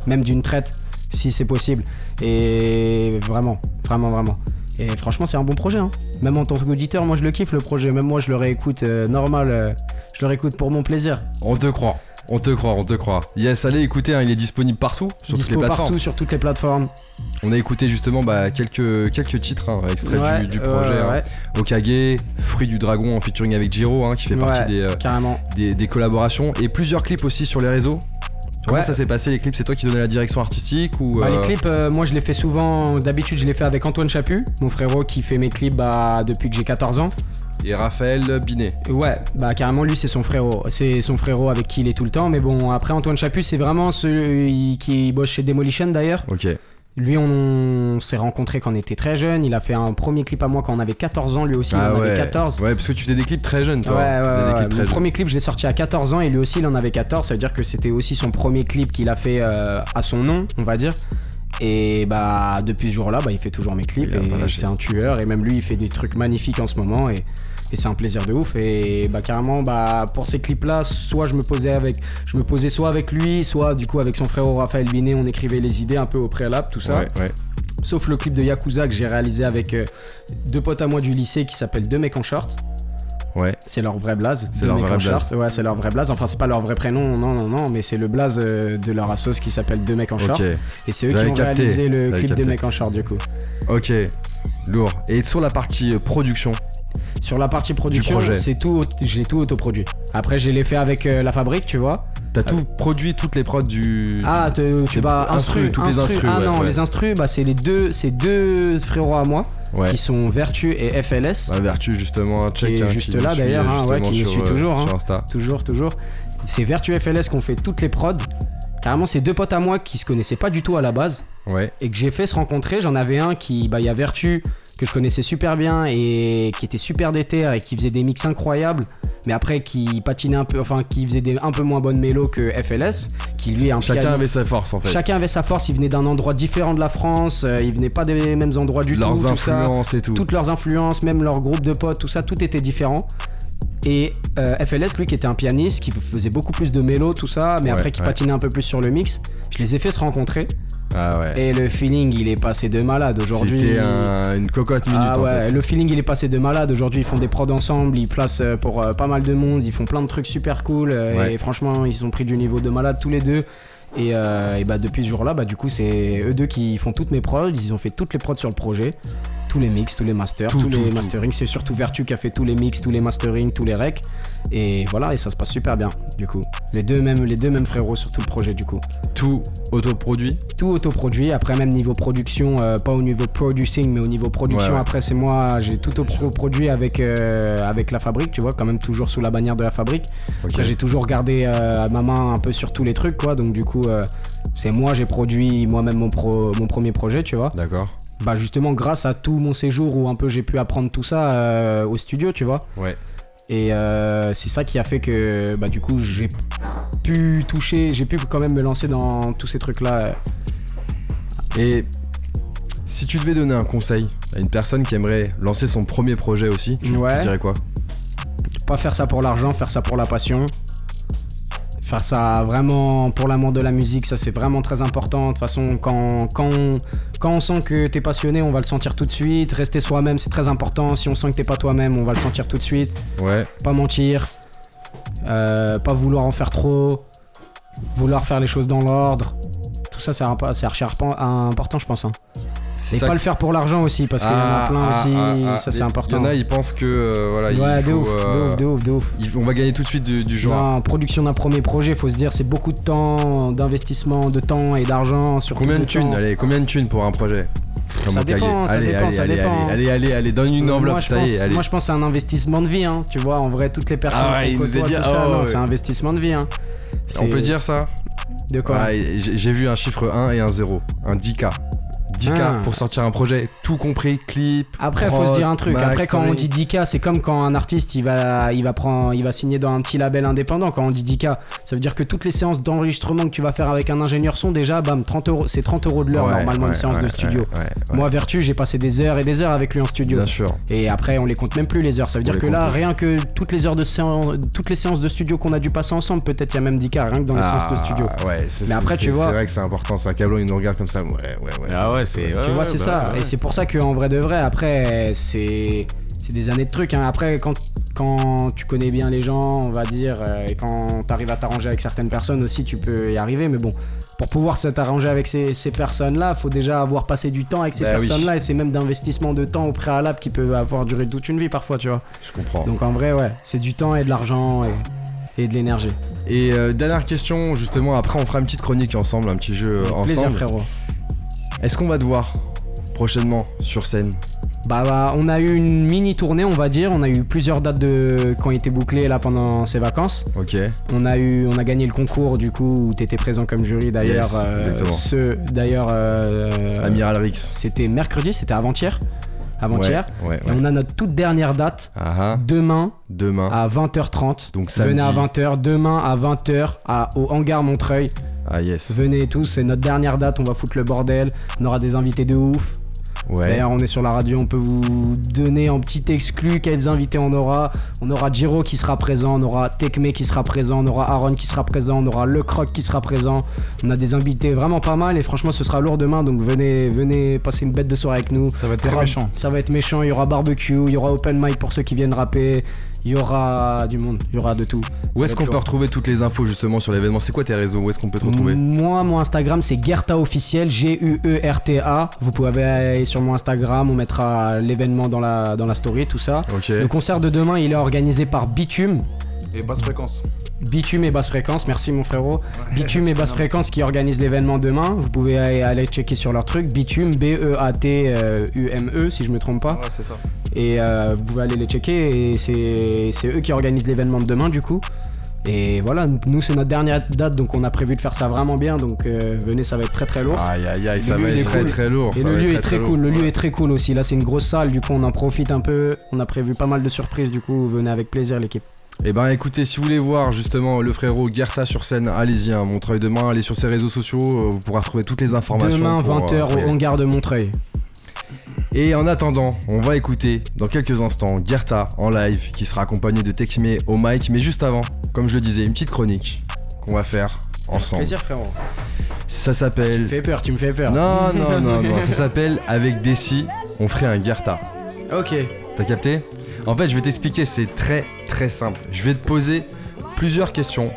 Speaker 5: même d'une traite, si c'est possible. Et vraiment, vraiment, vraiment. Et franchement, c'est un bon projet. hein. Même en tant qu'auditeur, moi, je le kiffe le projet. Même moi, je le réécoute euh, normal. euh, je le réécoute pour mon plaisir.
Speaker 1: On te croit. On te croit, on te croit. Yes, allez écoutez, hein, il est disponible partout, sur toutes les plateformes.
Speaker 5: partout sur toutes les plateformes.
Speaker 1: On a écouté justement bah, quelques, quelques titres, hein, extraits
Speaker 5: Ouais,
Speaker 1: du, du
Speaker 5: euh,
Speaker 1: projet. hein. Okage, Fruit du Dragon en featuring avec Jiro, hein, qui fait partie des, euh, des, des collaborations. Et plusieurs clips aussi sur les réseaux. Comment
Speaker 5: Ouais.
Speaker 1: ça s'est passé les clips? C'est toi qui donnais la direction artistique ou
Speaker 5: Bah, les clips, euh, moi je les fais souvent. D'habitude, je les fais avec Antoine Chaput, mon frérot qui fait mes clips bah, depuis que j'ai 14 ans.
Speaker 1: Et Raphaël Binet.
Speaker 5: Ouais, bah carrément, lui c'est son frérot. C'est son frérot avec qui il est tout le temps. Mais bon, après Antoine Chaput, c'est vraiment celui qui bosse chez Demolition d'ailleurs.
Speaker 1: Ok.
Speaker 5: Lui, on, s'est rencontrés quand on était très jeune. Il a fait un premier clip à moi quand on avait 14 ans, lui aussi. il
Speaker 1: ah
Speaker 5: en
Speaker 1: ouais.
Speaker 5: avait 14.
Speaker 1: Ouais, parce que tu faisais des clips très jeunes, toi.
Speaker 5: Ouais, ouais, ouais, Mon
Speaker 1: jeunes.
Speaker 5: premier clip, je l'ai sorti à 14 ans et lui aussi, il en avait 14. Ça veut dire que c'était aussi son premier clip qu'il a fait euh, à son nom, on va dire. Et bah, depuis ce jour-là, bah, il fait toujours mes clips
Speaker 1: Il
Speaker 5: c'est un tueur. Et même lui, il fait des trucs magnifiques en ce moment et, et c'est un plaisir de ouf. Et bah, carrément, bah, pour ces clips-là, soit je me posais avec, je me posais soit avec lui, soit du coup avec son frère Raphaël Binet, on écrivait les idées un peu au préalable, tout ça.
Speaker 1: Ouais, ouais.
Speaker 5: Sauf le clip de Yakuza que j'ai réalisé avec euh, deux potes à moi du lycée qui s'appelle Deux mecs en short.
Speaker 1: Ouais.
Speaker 5: C'est leur vrai blaze.
Speaker 1: C'est leur vrai blaze.
Speaker 5: Ouais, c'est leur vrai blaze. Enfin, c'est pas leur vrai prénom, non, non, non, mais c'est le blaze euh, de leur assos qui s'appelle Deux mecs en short. Et c'est eux qui ont
Speaker 1: capté.
Speaker 5: réalisé le clip. Deux mecs en short, du coup.
Speaker 1: Ok. Lourd. Et sur la partie euh, production,
Speaker 5: Sur la partie production, c'est tout, aut- j'ai tout autoproduit. Après, j'ai les fait avec euh, la fabrique, tu vois.
Speaker 1: t'as tout produit toutes les prods du.
Speaker 5: Ah, te- tu
Speaker 1: Les
Speaker 5: vas
Speaker 1: instru,
Speaker 5: instru,
Speaker 1: toutes les
Speaker 5: instru.
Speaker 1: instrus,
Speaker 5: Ah
Speaker 1: ouais,
Speaker 5: non,
Speaker 1: ouais.
Speaker 5: les instrus, bah c'est les deux, c'est deux frérots à moi
Speaker 1: ouais.
Speaker 5: qui sont Vertu et FLS.
Speaker 1: Ouais, Vertu, justement, check.
Speaker 5: est
Speaker 1: hein,
Speaker 5: juste
Speaker 1: qui
Speaker 5: là, d'ailleurs, hein, qui
Speaker 1: sur,
Speaker 5: suit
Speaker 1: euh,
Speaker 5: toujours,
Speaker 1: Sur
Speaker 5: hein.
Speaker 1: Insta.
Speaker 5: Toujours, toujours. C'est Vertu FLS qu'on fait toutes les prods. Carrément, c'est deux potes à moi qui se connaissaient pas du tout à la base
Speaker 1: Ouais.
Speaker 5: et que j'ai fait se rencontrer. J'en avais un qui, bah, il y a Vertu que je connaissais super bien et qui était super déter et qui faisait des mix incroyables, mais après qui patinait un peu, enfin qui faisait des un peu moins bonnes mélos que FLS, qui lui est un
Speaker 1: Chacun avait sa force en fait.
Speaker 5: Chacun avait sa force, il venait d'un endroit différent de la France, euh, il venait pas des mêmes endroits du
Speaker 1: Leurs
Speaker 5: tout. tout ça
Speaker 1: influences et tout.
Speaker 5: toutes leurs influences, même leur groupe de potes, tout ça, tout était différent. Et euh, FLS, lui qui était un pianiste, qui faisait beaucoup plus de mélo, tout ça, mais
Speaker 1: Ouais,
Speaker 5: après qui
Speaker 1: ouais.
Speaker 5: patinait un peu plus sur le mix, je les ai fait se rencontrer.
Speaker 1: Ah ouais.
Speaker 5: Et le feeling, il est passé de malade aujourd'hui.
Speaker 1: C'était un- une cocotte minute
Speaker 5: Ah
Speaker 1: en
Speaker 5: ouais,
Speaker 1: fait.
Speaker 5: le feeling il est passé de malade. Aujourd'hui ils font des prods ensemble, ils placent euh, pour euh, pas mal de monde, ils font plein de trucs super cool. euh,
Speaker 1: Ouais.
Speaker 5: Et franchement ils ont pris du niveau de malade tous les deux. Et, euh, et bah depuis ce jour-là, bah du coup c'est eux deux qui font toutes mes prods, ils ont fait toutes les prods sur le projet, tous les mix, tous les masters,
Speaker 1: Tout,
Speaker 5: tous
Speaker 1: tout,
Speaker 5: les masterings. C'est surtout Vertu qui a fait tous les mix, tous les masterings, tous les recs. Et voilà, et ça se passe super bien du coup. Les deux mêmes, les deux mêmes frérots sur tout le projet du coup.
Speaker 1: Tout autoproduit.
Speaker 5: Tout autoproduit. Après même niveau production, euh, pas au niveau producing, mais au niveau production.
Speaker 1: Ouais.
Speaker 5: Après c'est moi, j'ai tout autoproduit avec euh, avec la fabrique, tu vois, quand même toujours sous la bannière de la fabrique. Après j'ai toujours gardé euh, ma main un peu sur tous les trucs, quoi. Donc du coup, c'est moi, j'ai produit moi-même mon pro, mon premier projet, tu vois.
Speaker 1: D'accord.
Speaker 5: Bah justement grâce à tout mon séjour où un peu j'ai pu apprendre tout ça euh, au studio, tu vois.
Speaker 1: Ouais.
Speaker 5: Et euh, c'est ça qui a fait que bah du coup j'ai pu toucher, j'ai pu quand même me lancer dans tous ces trucs là.
Speaker 1: Et si tu devais donner un conseil à une personne qui aimerait lancer son premier projet aussi, tu, dirais quoi?
Speaker 5: Pas faire ça pour l'argent, faire ça pour la passion. Faire ça vraiment pour l'amour de la musique, ça c'est vraiment très important. De toute façon, quand, quand, on, quand on sent que t'es passionné, on va le sentir tout de suite. Rester soi-même, c'est très important. Si on sent que t'es pas toi-même, on va le sentir tout de suite.
Speaker 1: Ouais.
Speaker 5: Pas mentir. Euh, pas vouloir en faire trop. Vouloir faire les choses dans l'ordre. Tout ça, c'est archi important, je pense. hein. Et pas
Speaker 1: que-
Speaker 5: le faire pour l'argent aussi, parce qu'il y en a
Speaker 1: Ah,
Speaker 5: plein
Speaker 1: ah,
Speaker 5: aussi.
Speaker 1: ah.
Speaker 5: Ça, c'est important.
Speaker 1: Il y en a, ils pensent que euh, voilà,
Speaker 5: ouais,
Speaker 1: il
Speaker 5: de
Speaker 1: faut,
Speaker 5: ouf, de
Speaker 1: euh,
Speaker 5: ouf, de ouf, de ouf.
Speaker 1: on va gagner tout de suite du, du genre.
Speaker 5: Non, production d'un premier projet, faut se dire, c'est beaucoup de temps, d'investissement, de temps et d'argent. Surtout
Speaker 1: Combien de thunes Allez, combien de thunes pour un projet Comme
Speaker 5: Ça dépend, ça
Speaker 1: allez,
Speaker 5: dépend,
Speaker 1: allez,
Speaker 5: ça
Speaker 1: allez,
Speaker 5: dépend.
Speaker 1: allez, allez, donne une enveloppe,
Speaker 5: moi,
Speaker 1: ça
Speaker 5: pense,
Speaker 1: y est, allez.
Speaker 5: moi, je pense que c'est un investissement de vie, hein. Tu vois, en vrai, toutes les personnes
Speaker 1: Ah ouais,
Speaker 5: qu'on
Speaker 1: il nous a
Speaker 5: côtoie,
Speaker 1: dit-
Speaker 5: tout
Speaker 1: oh, ouais.
Speaker 5: c'est un investissement de vie, hein.
Speaker 1: On peut dire ça
Speaker 5: De quoi
Speaker 1: j'ai vu un chiffre 1 et un 0, un 10K. 10K
Speaker 5: Ah.
Speaker 1: pour sortir un projet, tout compris, clip.
Speaker 5: Après, faut
Speaker 1: prod,
Speaker 5: se dire un truc.
Speaker 1: max,
Speaker 5: Après, quand on dit 10K, c'est comme quand un artiste il va, il va prendre, il va signer dans un petit label indépendant. Quand on dit 10K, ça veut dire que toutes les séances d'enregistrement que tu vas faire avec un ingénieur son, déjà, bam, 30 euros, c'est 30 euros de l'heure
Speaker 1: Ouais,
Speaker 5: normalement une
Speaker 1: ouais,
Speaker 5: séance de studio.
Speaker 1: ouais, ouais, ouais.
Speaker 5: Moi, Vertu, j'ai passé des heures et des heures avec lui en studio.
Speaker 1: Bien sûr.
Speaker 5: Et après, on les compte même plus les heures. Ça veut
Speaker 1: On
Speaker 5: dire que là,
Speaker 1: plus.
Speaker 5: rien que toutes les heures de séance, toutes les séances de studio qu'on a dû passer ensemble, peut-être il y a même 10K, rien que dans les séances de studio.
Speaker 1: Ah, Ouais, c'est-
Speaker 5: Mais après,
Speaker 1: c'est-
Speaker 5: tu vois-
Speaker 1: C'est vrai que c'est important, ça. Cablon, il nous regarde comme ça. Ouais, ouais, ouais.
Speaker 6: Ah ouais, c'est.
Speaker 5: Tu vois, c'est ça. Et c'est pour ça qu'en vrai de vrai, après, c'est c'est des années de trucs. hein. Après, quand, quand tu connais bien les gens, on va dire, euh, et quand tu arrives à t'arranger avec certaines personnes aussi, tu peux y arriver. Mais bon, pour pouvoir s'arranger avec ces, ces personnes-là, faut déjà avoir passé du temps avec ces
Speaker 1: Bah oui.
Speaker 5: personnes-là, et c'est même d'investissement de temps au préalable qui peut avoir duré toute une vie parfois, tu vois.
Speaker 1: Je comprends.
Speaker 5: Donc en vrai, ouais, c'est du temps et de l'argent et, et de l'énergie.
Speaker 1: Et euh, dernière question, justement, après on fera une petite chronique ensemble, un petit jeu
Speaker 5: Avec Plaisir,
Speaker 1: ensemble.
Speaker 5: frérot.
Speaker 1: Est-ce qu'on va te voir prochainement sur scène?
Speaker 5: Bah, bah, on a eu une mini tournée, on va dire. On a eu plusieurs dates de... qui ont été bouclées là pendant ces vacances.
Speaker 1: Ok.
Speaker 5: On a eu, on a gagné le concours du coup où t'étais présent comme jury d'ailleurs.
Speaker 1: Yes,
Speaker 5: euh, ce, d'ailleurs, euh,
Speaker 1: Amiral Rix.
Speaker 5: c'était mercredi, c'était avant-hier. Avant-hier.
Speaker 1: Ouais, ouais,
Speaker 5: Et
Speaker 1: ouais.
Speaker 5: on a notre toute dernière date
Speaker 1: Ah ah,
Speaker 5: demain
Speaker 1: demain.
Speaker 5: à 20h30.
Speaker 1: Donc samedi.
Speaker 5: Venez à 20h, demain à 20h à, au hangar Montreuil.
Speaker 1: Ah yes.
Speaker 5: Venez tous, c'est notre dernière date, on va foutre le bordel. On aura des invités de ouf.
Speaker 1: Ouais.
Speaker 5: D'ailleurs, on est sur la radio, on peut vous donner en petit exclu quels invités on aura. On aura Giro qui sera présent, on aura Tekme qui sera présent, on aura Aaron qui sera présent, on aura Le Croc qui sera présent. On a des invités vraiment pas mal et franchement, ce sera lourd demain. Donc venez, venez passer une bête de soirée avec nous.
Speaker 2: Ça va être très méchant.
Speaker 5: Ça va être méchant. Il y aura barbecue, il y aura open mic pour ceux qui viennent rapper. Il y aura du monde, il y aura de tout.
Speaker 1: Où est-ce qu'on peut retrouver toutes les infos justement sur l'événement? C'est quoi tes réseaux? Où est-ce qu'on peut te retrouver?
Speaker 5: Moi, mon Instagram, c'est Gerta officiel, G-U-E-R-T-A. Vous pouvez aller sur mon Instagram, on mettra l'événement dans la, dans la story, tout ça.
Speaker 1: Ok.
Speaker 5: Le concert de demain, il est organisé par Bitume.
Speaker 2: Et basse fréquence.
Speaker 5: Bitume et Basse Fréquence, merci mon frérot. Bitume et Basse Fréquence qui organisent l'événement demain. Vous pouvez aller, aller checker sur leur truc. Bitume, B-E-A-T-U-M-E, si je me trompe pas.
Speaker 2: Ouais, c'est ça.
Speaker 5: Et euh, vous pouvez aller les checker. Et c'est eux qui organisent l'événement de demain, du coup. Et voilà, nous, c'est notre dernière date, donc on a prévu de faire ça vraiment bien. Donc euh, venez, ça va être très très lourd.
Speaker 1: Aïe aïe aïe, ça va être très
Speaker 2: cool.
Speaker 1: très lourd.
Speaker 5: Et
Speaker 1: ça
Speaker 5: le lieu est très cool, le lieu est très cool aussi. Là, c'est une grosse salle, du coup, on en profite un peu. On a prévu pas mal de surprises, du coup, venez avec plaisir, l'équipe.
Speaker 1: Et ben écoutez, si vous voulez voir justement le frérot Gerta sur scène, allez-y, hein, Montreuil demain, allez sur ses réseaux sociaux, euh, vous pourrez retrouver toutes les informations.
Speaker 5: Demain,
Speaker 1: pour,
Speaker 5: 20h
Speaker 1: euh, pour y
Speaker 5: au
Speaker 1: aller.
Speaker 5: hangar de Montreuil.
Speaker 1: Et en attendant, on va écouter dans quelques instants Gerta en live qui sera accompagné de Tekme au mic. Mais juste avant, comme je le disais, une petite chronique qu'on va faire ensemble.
Speaker 5: Plaisir, frérot.
Speaker 1: Ça
Speaker 5: Tu me
Speaker 1: s'appelle.
Speaker 5: fais peur, tu me fais peur.
Speaker 1: Non, non, non, non, ça s'appelle Avec Desi, on ferait un Gerta.
Speaker 5: Ok.
Speaker 1: T'as capté? En fait, je vais t'expliquer, c'est très très simple. Je vais te poser plusieurs questions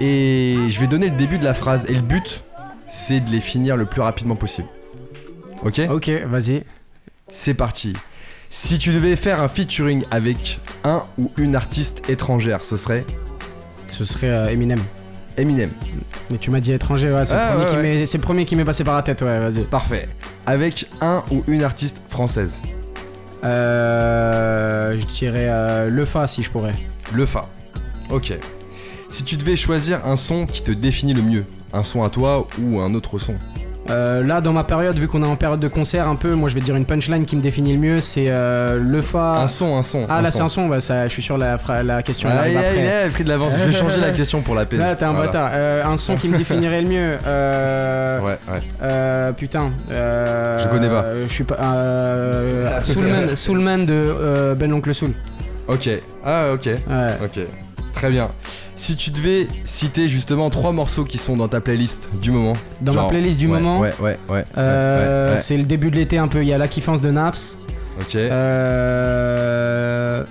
Speaker 1: et je vais donner le début de la phrase. Et le but, c'est de les finir le plus rapidement possible. Ok
Speaker 5: Ok, vas-y.
Speaker 1: C'est parti. Si tu devais faire un featuring avec un ou une artiste étrangère, ce serait
Speaker 5: Ce serait euh, Eminem.
Speaker 1: Eminem.
Speaker 5: Mais tu m'as dit étranger, ouais, c'est
Speaker 1: Ah,
Speaker 5: le, premier
Speaker 1: ouais,
Speaker 5: qui
Speaker 1: ouais.
Speaker 5: m'est- c'est le premier qui m'est passé par la tête, ouais, vas-y.
Speaker 1: Parfait. Avec un ou une artiste française.
Speaker 5: Euh, je dirais euh, le Fa si je pourrais.
Speaker 1: Le Fa. Ok. Si tu devais choisir un son qui te définit le mieux, un son à toi ou un autre son.
Speaker 5: Euh, là, dans ma période, vu qu'on est en période de concert un peu, moi je vais dire une punchline qui me définit le mieux, c'est euh, le Fa.
Speaker 1: Un son, un son.
Speaker 5: ah, là,
Speaker 1: son.
Speaker 5: c'est un son, bah, ça, je suis sûr la, la question
Speaker 1: Aïe
Speaker 5: arrive
Speaker 1: aïe
Speaker 5: après.
Speaker 1: aïe, pris de l'avance. Je vais changer la question pour la peine.
Speaker 5: Là, t'es un
Speaker 1: Voilà.
Speaker 5: bâtard. Euh, un son qui me définirait le mieux.
Speaker 1: Ouais, ouais.
Speaker 5: putain.
Speaker 1: Je connais pas.
Speaker 5: Je suis pas. Soulman, Soulman de Ben Oncle Soul.
Speaker 1: Ok. Ah, ok.
Speaker 5: Ouais.
Speaker 1: Ok. Très bien. Si tu devais citer justement trois morceaux qui sont dans ta playlist du moment.
Speaker 5: Dans ma playlist du
Speaker 1: ouais,
Speaker 5: moment,
Speaker 1: Ouais, ouais, ouais.
Speaker 5: euh,
Speaker 1: ouais, ouais,
Speaker 5: c'est le début de l'été un peu. Il y a la kiffance de Naps.
Speaker 1: Ok.
Speaker 5: Euh,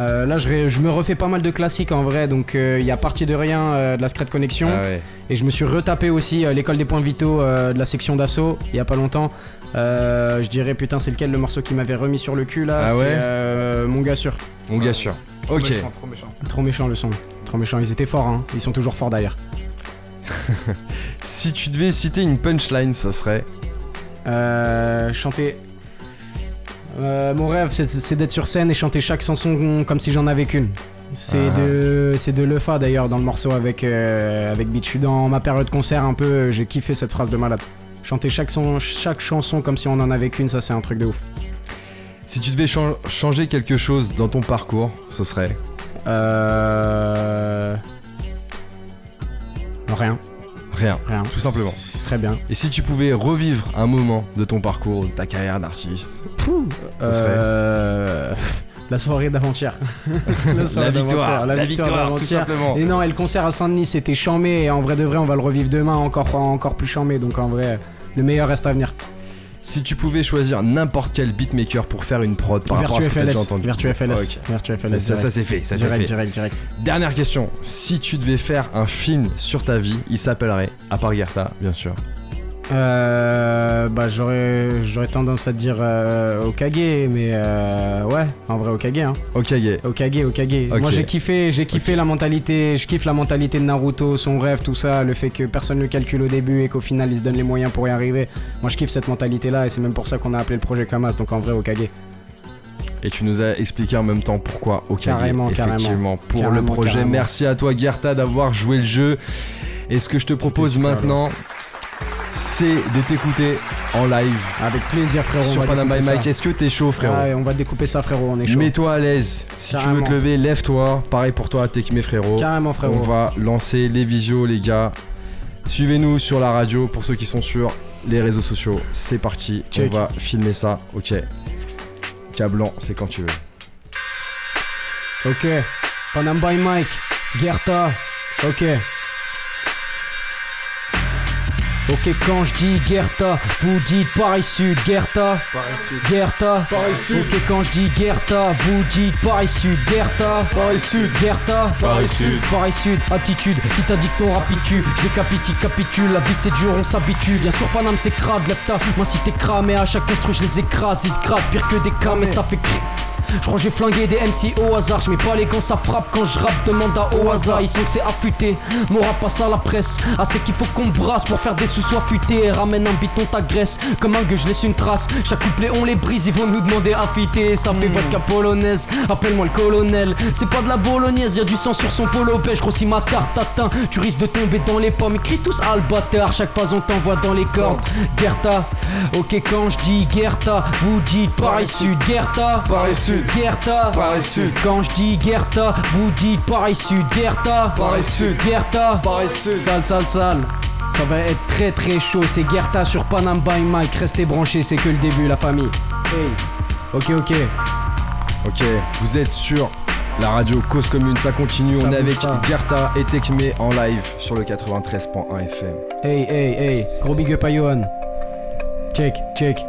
Speaker 5: euh, là, je, je me refais pas mal de classiques en vrai. Donc, euh, il y a Parti de rien euh, de la Secret Connection.
Speaker 1: Ah ouais.
Speaker 5: Et je me suis retapé aussi euh, l'école des points vitaux euh, de la section d'assaut il y a pas longtemps. Euh, je dirais, putain, c'est lequel le morceau qui m'avait remis sur le cul là?
Speaker 1: Ah
Speaker 5: C'est,
Speaker 1: ouais?
Speaker 5: euh, Mon gars sûr.
Speaker 1: Mon gars sûr. Ok.
Speaker 2: Trop méchant, trop méchant.
Speaker 5: Trop méchant le son. Trop méchant. Ils étaient forts, hein. Ils sont toujours forts d'ailleurs.
Speaker 1: Si tu devais citer une punchline, ça serait.
Speaker 5: Euh, chanter. Euh, mon rêve, c'est- d'être sur scène et chanter chaque chanson comme si j'en avais qu'une. C'est
Speaker 1: Ah.
Speaker 5: de, c'est de Lefa d'ailleurs dans le morceau avec euh, avec suis dans ma période concert un peu. J'ai kiffé cette phrase de malade. Chanter chaque son, chaque chanson comme si on en avait qu'une, ça c'est un truc de ouf.
Speaker 1: Si tu devais chan- changer quelque chose dans ton parcours, ce serait.
Speaker 5: Euh... Rien,
Speaker 1: Rien.
Speaker 5: rien.
Speaker 1: Tout simplement.
Speaker 5: Très bien.
Speaker 1: Et si tu pouvais revivre un moment de ton parcours, de ta carrière d'artiste Ça serait
Speaker 5: Euh, La soirée d'avant-hier. la soirée d'avant-hier, la, victoire,
Speaker 1: tout
Speaker 5: d'avant-hier.
Speaker 1: simplement.
Speaker 5: Et non, et le concert à Saint-Denis, c'était chambé. Et en vrai de vrai, on va le revivre demain encore, encore plus chambé. Donc en vrai, le meilleur reste à venir.
Speaker 1: Si tu pouvais choisir n'importe quel beatmaker pour faire une prod par rapport à ce que t'as
Speaker 5: FLS.
Speaker 1: déjà entendu.
Speaker 5: Vertu FLS.
Speaker 1: Ça,
Speaker 5: FLS.
Speaker 1: ça, ça, c'est fait, ça
Speaker 5: direct,
Speaker 1: fait.
Speaker 5: direct, direct.
Speaker 1: Dernière question. Si tu devais faire un film sur ta vie, il s'appellerait, à part Gerta, bien sûr.
Speaker 5: Euh, bah j'aurais j'aurais tendance à dire euh, Okage mais euh, ouais en vrai Okage hein. Okage Okage
Speaker 1: Ok.
Speaker 5: moi j'ai kiffé j'ai kiffé la mentalité je kiffe la mentalité de Naruto son rêve tout ça le fait que personne ne le calcule au début et qu'au final il se donne les moyens pour y arriver moi je kiffe cette mentalité là et c'est même pour ça qu'on a appelé le projet Kamas donc en vrai Okage
Speaker 1: Et tu nous as expliqué en même temps pourquoi Okage.
Speaker 5: Carrément, carrément.
Speaker 1: pour le projet. Merci à toi, Gerta, d'avoir joué le jeu. Et ce que je te propose maintenant, c'est de t'écouter en live
Speaker 5: avec plaisir frérot
Speaker 1: sur
Speaker 5: on
Speaker 1: Panama Mike. Est-ce que t'es chaud, frérot
Speaker 5: Ouais, on va découper ça frérot on est chaud
Speaker 1: Mets-toi à l'aise. Si tu veux te lever, lève-toi. Pareil pour toi, Tekme frérot.
Speaker 5: carrément
Speaker 1: On
Speaker 5: frérot
Speaker 1: va lancer les visios, les gars. Suivez-nous sur la radio pour ceux qui sont sur les réseaux sociaux. C'est parti.
Speaker 5: Check.
Speaker 1: On va filmer ça. Ok. Cablan, c'est quand tu veux.
Speaker 5: Ok, Panam by Mike, Gerta, ok. Ok, quand je dis Gerta, vous dites Paris Sud, Gerta, Gerta,
Speaker 1: Paris Sud.
Speaker 5: Ok, quand je dis Gerta, vous dites Paris Sud, Gerta,
Speaker 1: Paris Sud.
Speaker 5: Gerta,
Speaker 1: Paris Sud.
Speaker 5: Paris Sud, attitude, qui t'a dit ton rapitude, je décapite, capitule, la vie c'est dur, on s'habitue, bien sûr Panam c'est crade, lève ta moi si t'es cramé, à chaque construit je les écrase, ils se grattent, pire que des cas, mais ça fait cric. Je crois que j'ai flingué des MC au hasard, je mets pas les gants, ça frappe quand je rappe, demande à au hasard, ils sont que c'est affûté. Mon rap passe à la presse, assez qu'il faut qu'on brasse pour faire des sous futés. Ramène un biton, t'agresse, comme un gueux, je laisse une trace. Chaque couplet on les brise, ils vont nous demander à fitter. Ça fait vodka polonaise, appelle-moi le colonel. C'est pas de la bolognaise, y'a du sang sur son polo beige, grossis ma tarte tatin. Tu risques de tomber dans les pommes, écris tous à le bâtard, chaque phase on t'envoie dans les cordes. Gerta, ok quand je dis Gerta, vous dites Paris Sud, Gerta.
Speaker 1: Paris Sud.
Speaker 5: Gerta
Speaker 1: Paris Sud.
Speaker 5: Quand je dis Gerta, vous dites Paris Sud Gerta
Speaker 1: Paris Sud.
Speaker 5: Gerta
Speaker 1: Paris Sud.
Speaker 5: Sale sale sale. Ça va être très très chaud. C'est Gerta sur Panam by Mike. Restez branchés c'est que le début la famille. Hey. Ok ok.
Speaker 1: Ok, vous êtes sur la radio Cause Commune, ça continue.
Speaker 5: Ça
Speaker 1: On est avec
Speaker 5: pas.
Speaker 1: Gerta et Tekme en live sur le 93.1 FM.
Speaker 5: Hey hey hey. Gros big up à Johan. Check check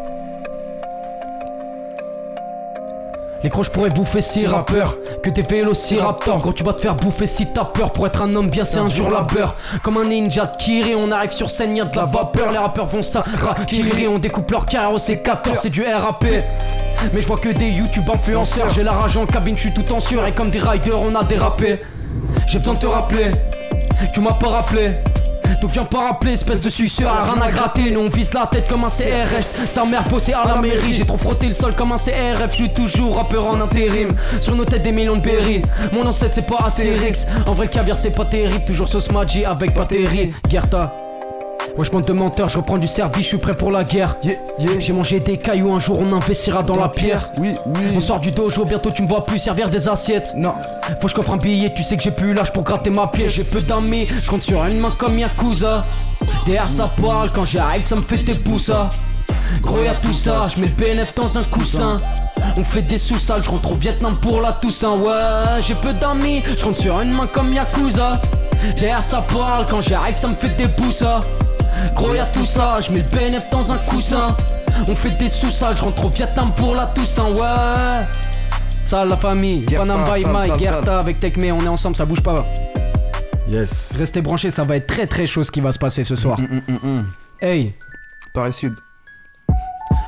Speaker 5: Les crocs, je pourrais bouffer six rappeurs Que des vélociraptors Gros tu vas te faire bouffer si t'as peur. Pour être un homme bien c'est un jour labeur Comme un ninja de Kiri On arrive sur scène y'a de la vapeur. Les rappeurs vont ça Kiri. On découpe leur carrière au C14 C'est du RAP mais je vois que des YouTube influenceurs. J'ai la rage en cabine, je suis tout en sueur. Et comme des riders on a dérapé. J'ai besoin de te rappeler. Tu m'as pas rappelé donc viens pas rappeler, espèce de suceur, rien à gratter. Nous on vise la tête comme un CRS. Sa mère bossait à la mairie. J'ai trop frotté le sol comme un CRF. Je suis toujours rappeur en intérim. Sur nos têtes des millions de berry. Mon ancêtre c'est pas Astérix. En vrai le caviar c'est pas terrible. Toujours sauce Maggi avec batterie. Gerta. Wesh bande de menteurs, je reprends du service, je suis prêt pour la guerre.
Speaker 1: Yeah, yeah.
Speaker 5: J'ai mangé des cailloux, un jour on investira dans la pierre.
Speaker 1: Oui, oui.
Speaker 5: On sort du dojo, bientôt tu me vois plus servir des assiettes.
Speaker 1: Non.
Speaker 5: Faut que je coffre un billet, tu sais que j'ai plus l'âge pour gratter ma pièce. J'ai peu d'amis, je compte sur une main comme Yakuza. Derrière ça parle, quand j'arrive ça me fait des poussas. Gros y'a tout ça, je mets le BNF dans un coussin. On fait des sous-sales, je rentre au Vietnam pour la Toussaint. Ouais, j'ai peu d'amis, je compte sur une main comme Yakuza. Derrière ça parle, quand j'arrive ça me fait des poussas. Gros y'a tout ça, je mets le BNF dans un coussin. On fait des sous-sales, je rentre au Vietnam pour la Toussaint. Ouais. Ça la famille, Panam by Mike, Gerta avec Tekme, on est ensemble, ça bouge pas.
Speaker 1: Yes.
Speaker 5: Restez branchés, ça va être très très chaud ce qui va se passer ce soir. Hey,
Speaker 2: Paris Sud.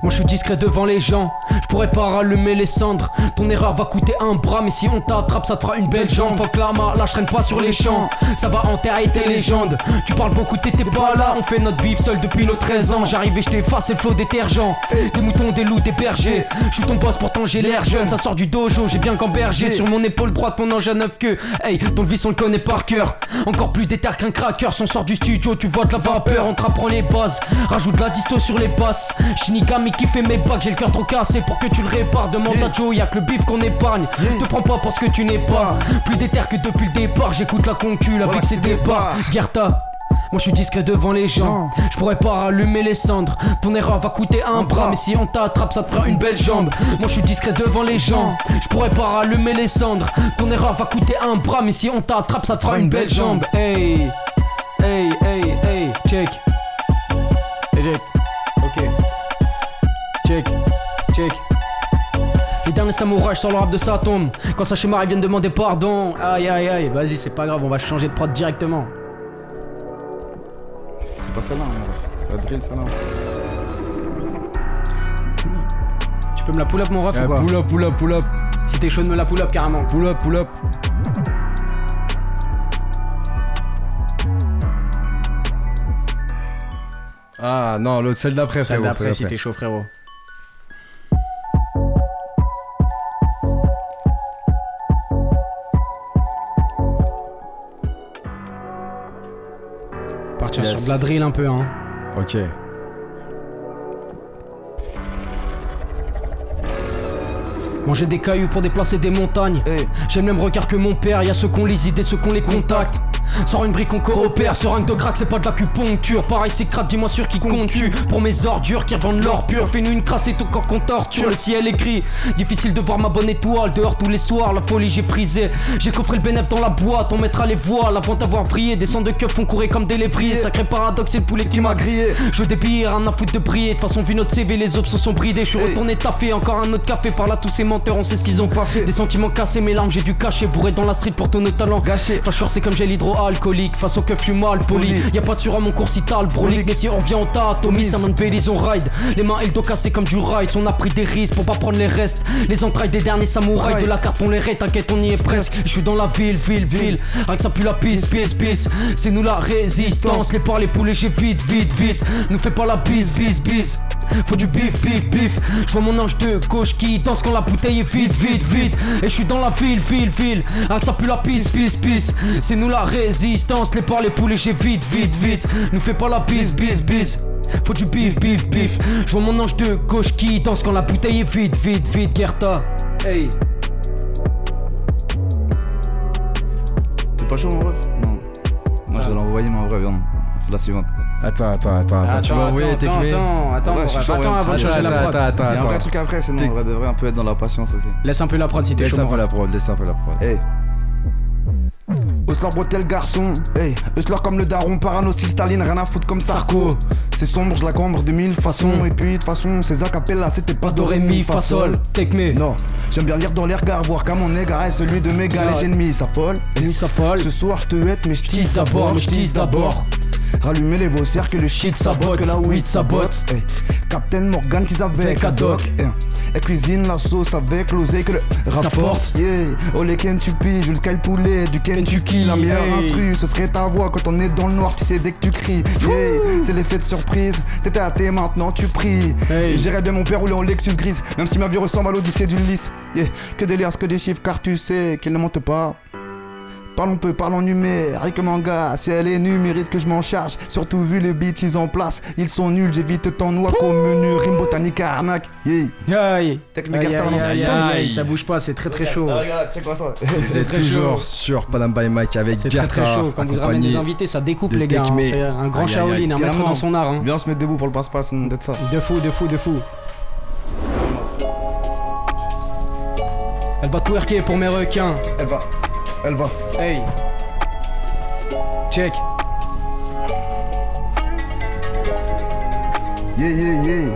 Speaker 5: Moi je suis discret devant les gens, je pourrais pas rallumer les cendres. Ton erreur va coûter un bras, mais si on t'attrape, ça te fera une belle jambe. Fuck l'arma, là je traîne pas sur les champs, ça va enterrer tes légendes. Tu parles beaucoup, t'étais pas là, on fait notre bif seul depuis nos 13 ans. J'arrive et je t'efface, le flot détergent. Des moutons, des loups, des bergers. Je suis ton boss, pourtant j'ai l'air jeune, ça sort du dojo, j'ai bien gambergé. Sur mon épaule droite, mon ange à neuf queues. Hey, ton vice on le connaît par cœur. Encore plus déter qu'un cracker, on sort du studio, tu vois de la vapeur, on te les bases. Rajoute la disto sur les basses. Shinigami qui fait mes bacs, j'ai le cœur trop cassé pour que tu le répares. Demande à Joe, y'a que le bif qu'on épargne. Te prends pas pour ce que tu n'es pas. Plus déter que depuis le départ, j'écoute la concu, la vie que c'est départ. Gerta. Moi je suis discret devant les gens, je pourrais pas rallumer les cendres. Ton erreur va coûter un bras, mais si on t'attrape, ça te fera une belle jambe. Moi je suis discret devant les gens, je pourrais pas rallumer les cendres. Ton erreur va coûter un bras, mais si on t'attrape, ça te fera une belle jambe. Hey, hey, hey, hey, check. Hey, check. Derniers samouraïs sur le rap de sa tombe. Quand sa schéma ils viennent demander pardon.
Speaker 10: Aïe aïe aïe, vas-y, c'est pas grave, on va changer de prod directement.
Speaker 11: C'est pas ça là, c'est la drill ça là.
Speaker 10: Tu peux me la pull up mon ref
Speaker 1: Eh,
Speaker 10: ou quoi
Speaker 1: pull up, pull up, pull up,
Speaker 10: Si t'es chaud de me la pull up carrément.
Speaker 1: pull up, pull up. Ah non, l'autre, celle d'après,
Speaker 10: Celle
Speaker 1: frérot.
Speaker 10: d'après si
Speaker 1: celle
Speaker 10: t'es chaud frérot. Sur de la drill un peu hein.
Speaker 1: Ok.
Speaker 5: Manger des cailloux pour déplacer des montagnes. J'ai le même regard que mon père, y a ceux qu'on les idées, ceux qu'on les contacts. Sors une brique, on coopère. Seringue de crack, c'est pas de l'acupuncture. Pareil, c'est crack, dis-moi sur qui compte tu Pour mes ordures qui revendent l'or pur. Fais-nous une crasse et tout corps qu'on torture. Le ciel est gris. Difficile de voir ma bonne étoile. Dehors tous les soirs, la folie, j'ai frisé. J'ai coffré le bénéf dans la boîte. On mettra les voiles avant d'avoir vrillé. Des sangs de keufs font courir comme des lévriers. Sacré paradoxe, c'est le poulet qui m'a grillé. Je veux des billets, rien à foutre de briller. De toute façon, vu notre CV, les options sont bridées. Je suis retourné taffer. Encore un autre café. Par là, tous ces menteurs, on sait ce qu'ils ont pas fait. Des sentiments cassés, mes larmes, j'ai dû cacher. Bourré dans la street pour ton talent. Gâché. Flasheur, c'est comme j'ai l'hydroalcoolique. Face au keuf, je suis mal poli. Y a pas de sur à mon cours si t'as le brolique. Mais si on revient au tas, atomise, ça m'en Belize, on ride. Les mains, elles doivent casser comme du ride. On a pris des risques pour pas prendre les restes. Les entrailles des derniers samouraïs. De la carte, on les raid, t'inquiète, on y est presque. Je suis dans la ville, ville, ville. Rien que ça pue la pisse, pisse, pisse. C'est nous la résistance. Les porcs, les poulets, j'ai vite, vite, vite. Nous fais pas la bise, bise, bise. Faut du bif, bif, bif. Je vois mon ange de gauche qui danse quand la bouteille est vide, vide, vide. Et je suis dans la ville, ville, ville. Rien que ça pue la pisse, pisse, pisse. C'est nous la résistance. Les porcs, les poulets, j'ai vite, vite, vite. Nous fais pas la bise, bise, bise. Faut du bif, bif, bif. Je vois mon ange de gauche qui danse quand la bouteille est vide, vide, vide. Gerta. Hey.
Speaker 11: T'es pas chaud mon ref? Non. Moi je vais l'envoyer mais en vrai, viens. La suivante.
Speaker 1: Attends, attends, attends, attends. Tu vas envoyer tes
Speaker 10: attends,
Speaker 1: clés.
Speaker 10: attends, attends,
Speaker 11: Ouais,
Speaker 10: attends
Speaker 11: ouais,
Speaker 10: avant de
Speaker 11: attends,
Speaker 10: changer la
Speaker 1: Attends, attends,
Speaker 11: Il y a un
Speaker 1: attends.
Speaker 11: vrai truc après, sinon on devrait un peu être dans la patience aussi.
Speaker 10: Laisse un peu la prod si t'es
Speaker 1: Laisse
Speaker 10: chaud.
Speaker 1: un
Speaker 10: mon
Speaker 1: peu la prod, laisse un peu la prod.
Speaker 11: Hey.
Speaker 12: Osler bretelle garçon, hey, Osler comme le daron, parano style Staline, rien à foutre comme Sarko. C'est sombre, je la cambre de mille façons. Et puis de toute façon, ces acapellas, c'était pas. Non, j'aime bien lire dans les regards, voir qu'à mon égard est celui de mes gars, les ennemis, ça folle.
Speaker 5: Lui, ça folle.
Speaker 12: Ce soir, je te hête, mais je
Speaker 5: d'abord,
Speaker 12: d'abord,
Speaker 5: je tease d'abord.
Speaker 12: Rallumez les vossières que le shit sabote, que la weed sabote. Hey. Captain Morgan, tease avec Haddock.
Speaker 5: Haddock.
Speaker 12: Hey. Elle cuisine la sauce avec l'osé que le rapporte. Yeah, oh les Kentucky, je le sky poulet du Kentucky. La meilleure
Speaker 10: hey.
Speaker 12: instru, ce serait ta voix quand on est dans le noir, tu sais dès que tu cries. Yeah, c'est l'effet de surprise. T'étais à thé, maintenant tu pries.
Speaker 10: Hey.
Speaker 12: J'irais bien mon père rouler en Lexus grise, même si ma vie ressemble à l'Odyssée du lys. Yeah, que des liasses, que des chiffres, car tu sais qu'ils ne mentent pas. Parlons peu, parlons numérique manga. Si elle est nue, mérite que je m'en charge. Surtout vu les beats ils en place. Ils sont nuls, j'évite tant noix qu'au menu. Rime botanique à arnaque. Yeah.
Speaker 10: Aïe. Aïe,
Speaker 12: ça,
Speaker 10: aïe,
Speaker 13: aïe.
Speaker 10: Ça bouge pas, c'est très très chaud. très
Speaker 1: toujours sur Panam by Mike avec
Speaker 10: C'est très très chaud. Quand vous ramenez des invités, ça découpe
Speaker 1: de
Speaker 10: les gars. hein. C'est un grand
Speaker 1: Aïe, aïe, aïe.
Speaker 10: Shaolin, un maître
Speaker 12: Carrément.
Speaker 10: dans son art. hein.
Speaker 12: Viens se mettre debout pour le passe-passe, d'être ça.
Speaker 10: De fou, de fou, de fou. Elle va twerker pour mes requins.
Speaker 12: Elle va, elle va.
Speaker 10: Hey. Check.
Speaker 12: Yeah, yeah, yeah.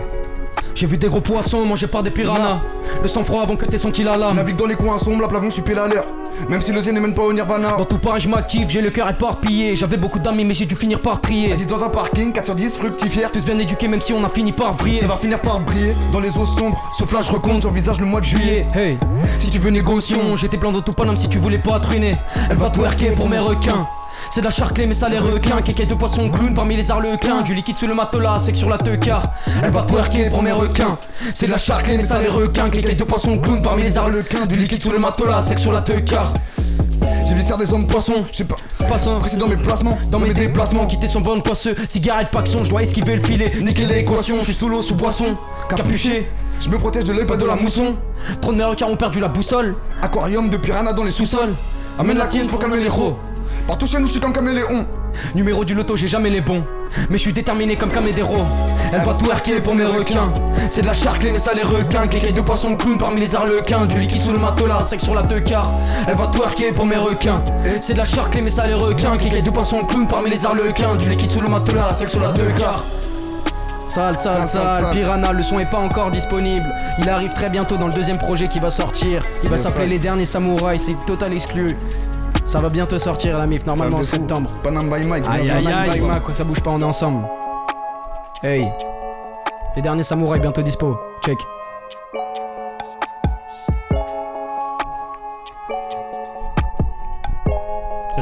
Speaker 5: J'ai vu des gros poissons mangés par des piranhas. Le sang-froid avant que t'aies senti la lame.
Speaker 12: Navigue dans les coins sombres, la plafond, je suis pile à l'heure. Même si le Z ne mène pas au Nirvana.
Speaker 5: Dans tout Paris, je m'active, j'ai le cœur éparpillé. J'avais beaucoup d'amis, mais j'ai dû finir par trier.
Speaker 12: 10 dans un parking, 4 sur 10, fructifière.
Speaker 5: Tous bien éduqués, même si on a fini par vriller.
Speaker 12: Ça va finir par briller dans les eaux sombres. Ce flash recompte, j'envisage le mois de juillet.
Speaker 5: Hey, si tu veux négocier, j'étais plein de tout paname si tu voulais pas truiner. Elle va twerker pour mes requins. C'est de la charclée, mais ça les requins. Kéké de poisson clown parmi les arlequins. Du liquide sous le matelas, sec sur la teucar. Elle va twerker pour mes requins. C'est de la charclée, mais ça les requins. Kéké de poisson clown parmi les arlequins. Du liquide sous le matelas, sec sur la teucar.
Speaker 12: J'ai viscère des hommes poissons, je sais pas.
Speaker 5: Passant
Speaker 12: Précis dans mes placements,
Speaker 5: dans mes déplacements, quitter son bon poisseux. Cigarette, paxon, je dois esquiver le filet. Niquer l'équation, je suis sous l'eau, sous boisson. Capuché,
Speaker 12: Je me protège de l'œil, pas
Speaker 5: de la mousson. Trop de mes requins ont perdu la boussole.
Speaker 12: Aquarium de piranha dans les sous
Speaker 5: Sous-sol,
Speaker 12: Amène la tienne pour calmer les ros. Partout chez nous, je suis comme caméléon.
Speaker 5: Numéro du loto, j'ai jamais les bons. Mais je suis déterminé comme Camedero. Elle va twerker pour mes requins. C'est de la charclée, mais ça les requins. Kéké de poisson clown parmi les arlequins. Du liquide sous le matelas, sec sur la teucar. Elle va twerker pour mes requins. C'est de la charclée, mais ça les requins. Kéké de poisson clown parmi les arlequins. Du liquide sous le matelas, sec sur la teucar. Sale, sale,
Speaker 12: Sale, sale.
Speaker 5: Piranha, le son est pas encore disponible. Il arrive très bientôt dans le deuxième projet qui va sortir. Il va s'appeler. Les Derniers Samouraïs, c'est total exclu. Ça va bientôt sortir la MIF, normalement en septembre.
Speaker 12: Panam by Mike.
Speaker 14: Aïe, aïe, aïe.
Speaker 5: Ça bouge pas, on est ensemble. Hey. Les Derniers Samouraïs bientôt dispo. Check.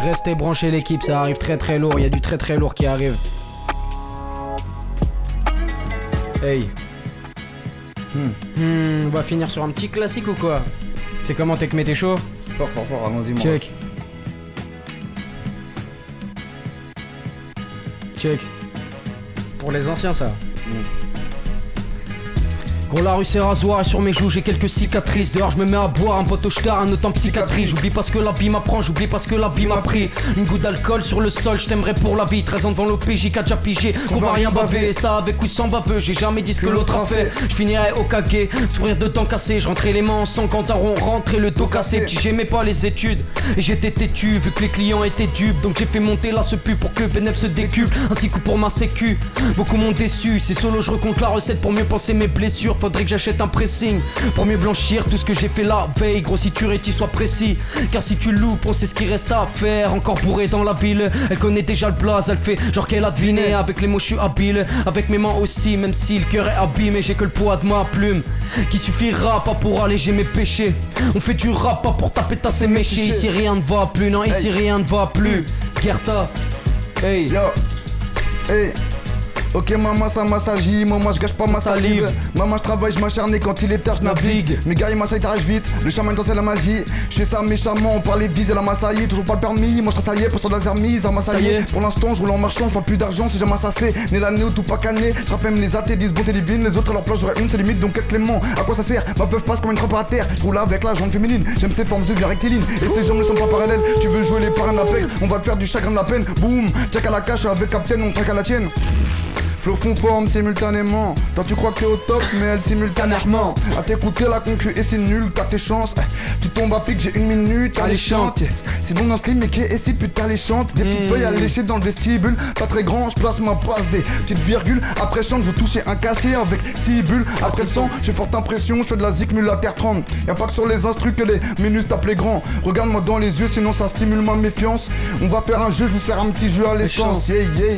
Speaker 5: Restez branchés l'équipe, ça arrive très très lourd, il y a du très très lourd qui arrive. Hey. Hmm, on va finir sur un petit classique ou quoi? C'est comment t'es que t'es chaud?
Speaker 12: Fort, fort, fort, allons-y.
Speaker 5: Check. C'est pour les anciens ça. Gros la rue c'est rasoir. Et sur mes joues j'ai quelques cicatrices. Dehors je me mets à boire un poteau star un autre en psychiatrie. J'oublie parce que la vie m'apprend, j'oublie parce que la vie m'a pris. Une goutte d'alcool sur le sol, je t'aimerais pour la vie. 13 ans devant l'OPJ qu'a déjà pigé Qu'on va rien baver. et ça avec ou sans baveux J'ai jamais dit ce que l'autre a fait. Je finirais au kage, sourire de dents cassées Je rentrais les mains en sang quand rond le dos cassé. Petit j'aimais pas les études. Et j'étais têtu Vu que les clients étaient dupes. Donc j'ai fait monter là ce pu pour que Benef se décuple. Ainsi que pour ma sécu. Beaucoup m'ont déçu C'est solo je recompte la recette pour mieux penser mes blessures Faudrait que j'achète un pressing Pour mieux blanchir tout ce que j'ai fait la veille. Gros si tu rétis sois précis. Car si tu loupes on sait ce qu'il reste à faire. Encore bourré dans la ville. Elle connaît déjà le blaze Elle fait genre qu'elle a deviné. Avec les mots je suis habile. Avec mes mains aussi Même si le cœur est abîmé. J'ai que le poids de ma plume Qui suffira pas pour alléger mes péchés. On fait du rap pas pour taper tasser méchés Ici rien ne va plus. Non ici rien ne va plus. Gerta Hey.
Speaker 12: Yo, hey. Ok maman ça m'assagit, moi je gâche pas ma salive. Maman je travaille, je m'acharne et quand il est tard je navigue. Mes gars ils m'assaillent t'arrives vite, le chemin c'est la magie. Je fais ça méchamment, on parle vise et la massaillée Toujours pas le permis, moi je travaille pour sur la zermise à
Speaker 5: est.
Speaker 12: Pour l'instant je roule en marchand, je parle plus d'argent si jamais ça c'est Né l'année ou tout pas cané, je rappelle les athées disent bonté divine. Les autres à leur place j'aurais une c'est limite donc être clément. À quoi ça sert? Ma peuvent passe comme une trempe à terre. Je roule avec la jambe féminine, j'aime ses formes de vie rectiligne. Et ces jambes ne sont pas parallèles, tu veux jouer les parrains de la peine On va te faire du chagrin de la peine, boum. Check à la cache avec Captain, on traque à la tienne Flow fond forme simultanément. Toi tu crois que t'es au top, mais elle simultanément. À t'écouter la concu et c'est nul, t'as tes chances. Eh, Tu tombes à pic, j'ai une minute, allez chante. Yes. C'est bon dans ce mais qui est si putain les chante. Des petites feuilles à lécher dans le vestibule. Pas très grand, je place ma passe des petites virgules. Après chante, je toucher un cachet avec 6 bulles. Après le sang, j'ai forte impression, je fais de la zik mulataire 30. Y'a pas que sur les instrus que les minus tapent les grands. Regarde-moi dans les yeux, sinon ça stimule ma méfiance. On va faire un jeu, je vous sers un petit jeu à l'essence. Yeah, yeah.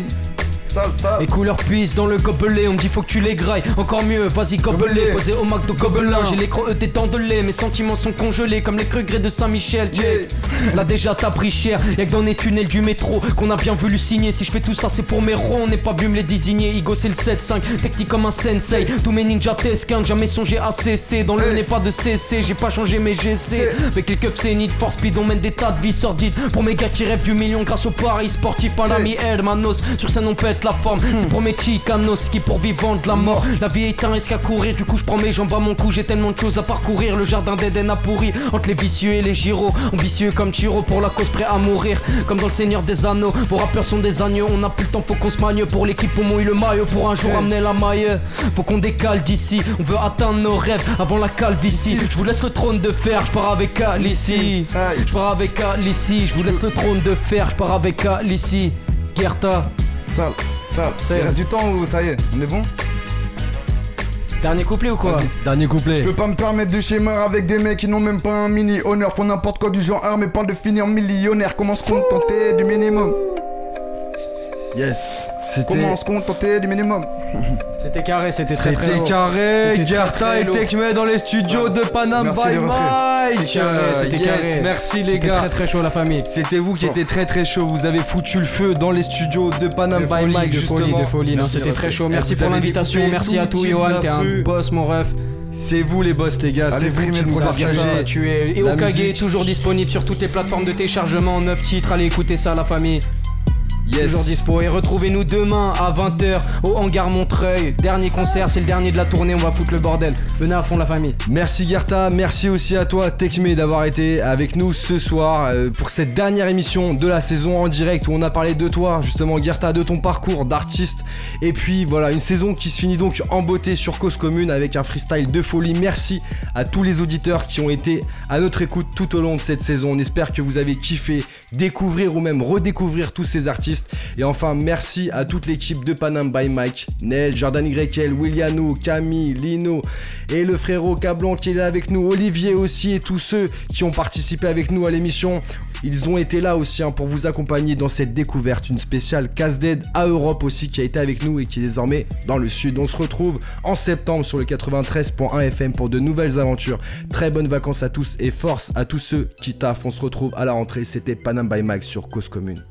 Speaker 12: Sale, sale.
Speaker 5: Les couleurs puissent dans le gobelet, on me dit faut que tu les grailles. Encore mieux, vas-y gobelet, posé au McDo gobelin. J'ai les crocs de lait, mes sentiments sont congelés comme les regrets de Saint-Michel. Yeah. Là déjà t'as pris cher, y'a que dans les tunnels du métro qu'on a bien voulu signer. Si je fais tout ça, c'est pour mes ronds, on n'est pas venu me les désigner. Igo c'est le 7-5, technique comme un sensei. Tous mes ninjas tesquins, jamais songé à cesser. Dans le n'est pas de cesser, j'ai pas changé mes GC. Avec les keufs c'est need for speed, on mène des tas de vies sordides. Pour mes gars qui rêvent du million grâce au paris sportif, pas l'ami Hermanos. Sur scène on pète la forme, c'est pour mes chicanos qui pour vivant de la mort. La vie est un risque à courir, du coup je prends mes jambes à mon cou, j'ai tellement de choses à parcourir. Le jardin d'Eden a pourri entre les vicieux et les gyros. Ambitieux comme Chiro pour la cause prêt à mourir. Comme dans le Seigneur des Anneaux, vos rappeurs sont des agneaux. On a plus le temps, faut qu'on se magne pour l'équipe, on mouille le maillot pour un jour amener la maille. Faut qu'on décale d'ici, on veut atteindre nos rêves avant la calvitie. Je vous laisse le trône de fer, je pars avec Alici. Je pars avec Alici, je vous laisse le trône de fer, je pars avec Alici. Gerta.
Speaker 12: Sale, sale.
Speaker 5: Ça y est.
Speaker 12: Il reste du temps ou ça y est On est bon
Speaker 5: Dernier couplet ou quoi
Speaker 12: Vas-y.
Speaker 1: Dernier
Speaker 12: Je
Speaker 1: couplet.
Speaker 12: peux pas me permettre de schéma avec des mecs qui n'ont même pas un mini honneur. Font n'importe quoi du genre, mais parle de finir millionnaire. Comment se contenter du minimum?
Speaker 1: Yes. C'était.
Speaker 12: Comment se contenter du minimum
Speaker 5: C'était carré, c'était très très
Speaker 1: C'était carré,
Speaker 5: C'était très,
Speaker 1: Gerta et. Tekme dans les studios de Panam
Speaker 12: Merci,
Speaker 1: by. Mike.
Speaker 5: C'était carré, c'était
Speaker 1: Yes,
Speaker 5: carré.
Speaker 1: Merci les
Speaker 5: C'était
Speaker 1: gars.
Speaker 5: très très chaud la famille.
Speaker 1: C'était vous qui étiez très très chaud. Vous avez foutu le feu dans les studios de Panam
Speaker 5: De
Speaker 1: by
Speaker 5: folie,
Speaker 1: Mike
Speaker 5: de
Speaker 1: justement.
Speaker 5: folie, de folie. Non,
Speaker 1: Merci,
Speaker 5: c'était très chaud. Merci pour l'invitation. Merci à
Speaker 1: tout
Speaker 5: Johan. T'es un boss, mon ref.
Speaker 1: C'est vous les boss les gars.
Speaker 12: Allez,
Speaker 1: C'est vous qui
Speaker 12: le
Speaker 1: nous partagez.
Speaker 12: projet.
Speaker 5: Tu es et Okage est toujours disponible sur toutes les plateformes de téléchargement. 9 titres, allez écouter ça, la famille.
Speaker 1: Yes.
Speaker 5: Toujours dispo. Et retrouvez-nous demain à 20h au Hangar Montreuil. Dernier concert, c'est le dernier de la tournée. On va foutre le bordel. Venez à fond, la famille.
Speaker 1: Merci Gerta, merci aussi à toi Tekme d'avoir été avec nous ce soir euh, pour cette dernière émission de la saison en direct où on a parlé de toi justement Gerta, de ton parcours d'artiste et puis voilà une saison qui se finit donc en beauté sur Cause Commune avec un freestyle de folie. Merci à tous les auditeurs qui ont été à notre écoute tout au long de cette saison. On espère que vous avez kiffé découvrir ou même redécouvrir tous ces artistes. Et enfin, merci à toute l'équipe de Panam by Mike, Nel, Jordan YL, Williano, Camille, Lino et le frérot Cablon qui est là avec nous, Olivier aussi et tous ceux qui ont participé avec nous à l'émission. Ils ont été là aussi hein, pour vous accompagner dans cette découverte, une spéciale casse dead à Europe aussi qui a été avec nous et qui est désormais dans le sud. On se retrouve en septembre sur le 93.1 FM pour de nouvelles aventures. Très bonnes vacances à tous et force à tous ceux qui taffent. On se retrouve à la rentrée. C'était Panam by Mike sur Cause Commune.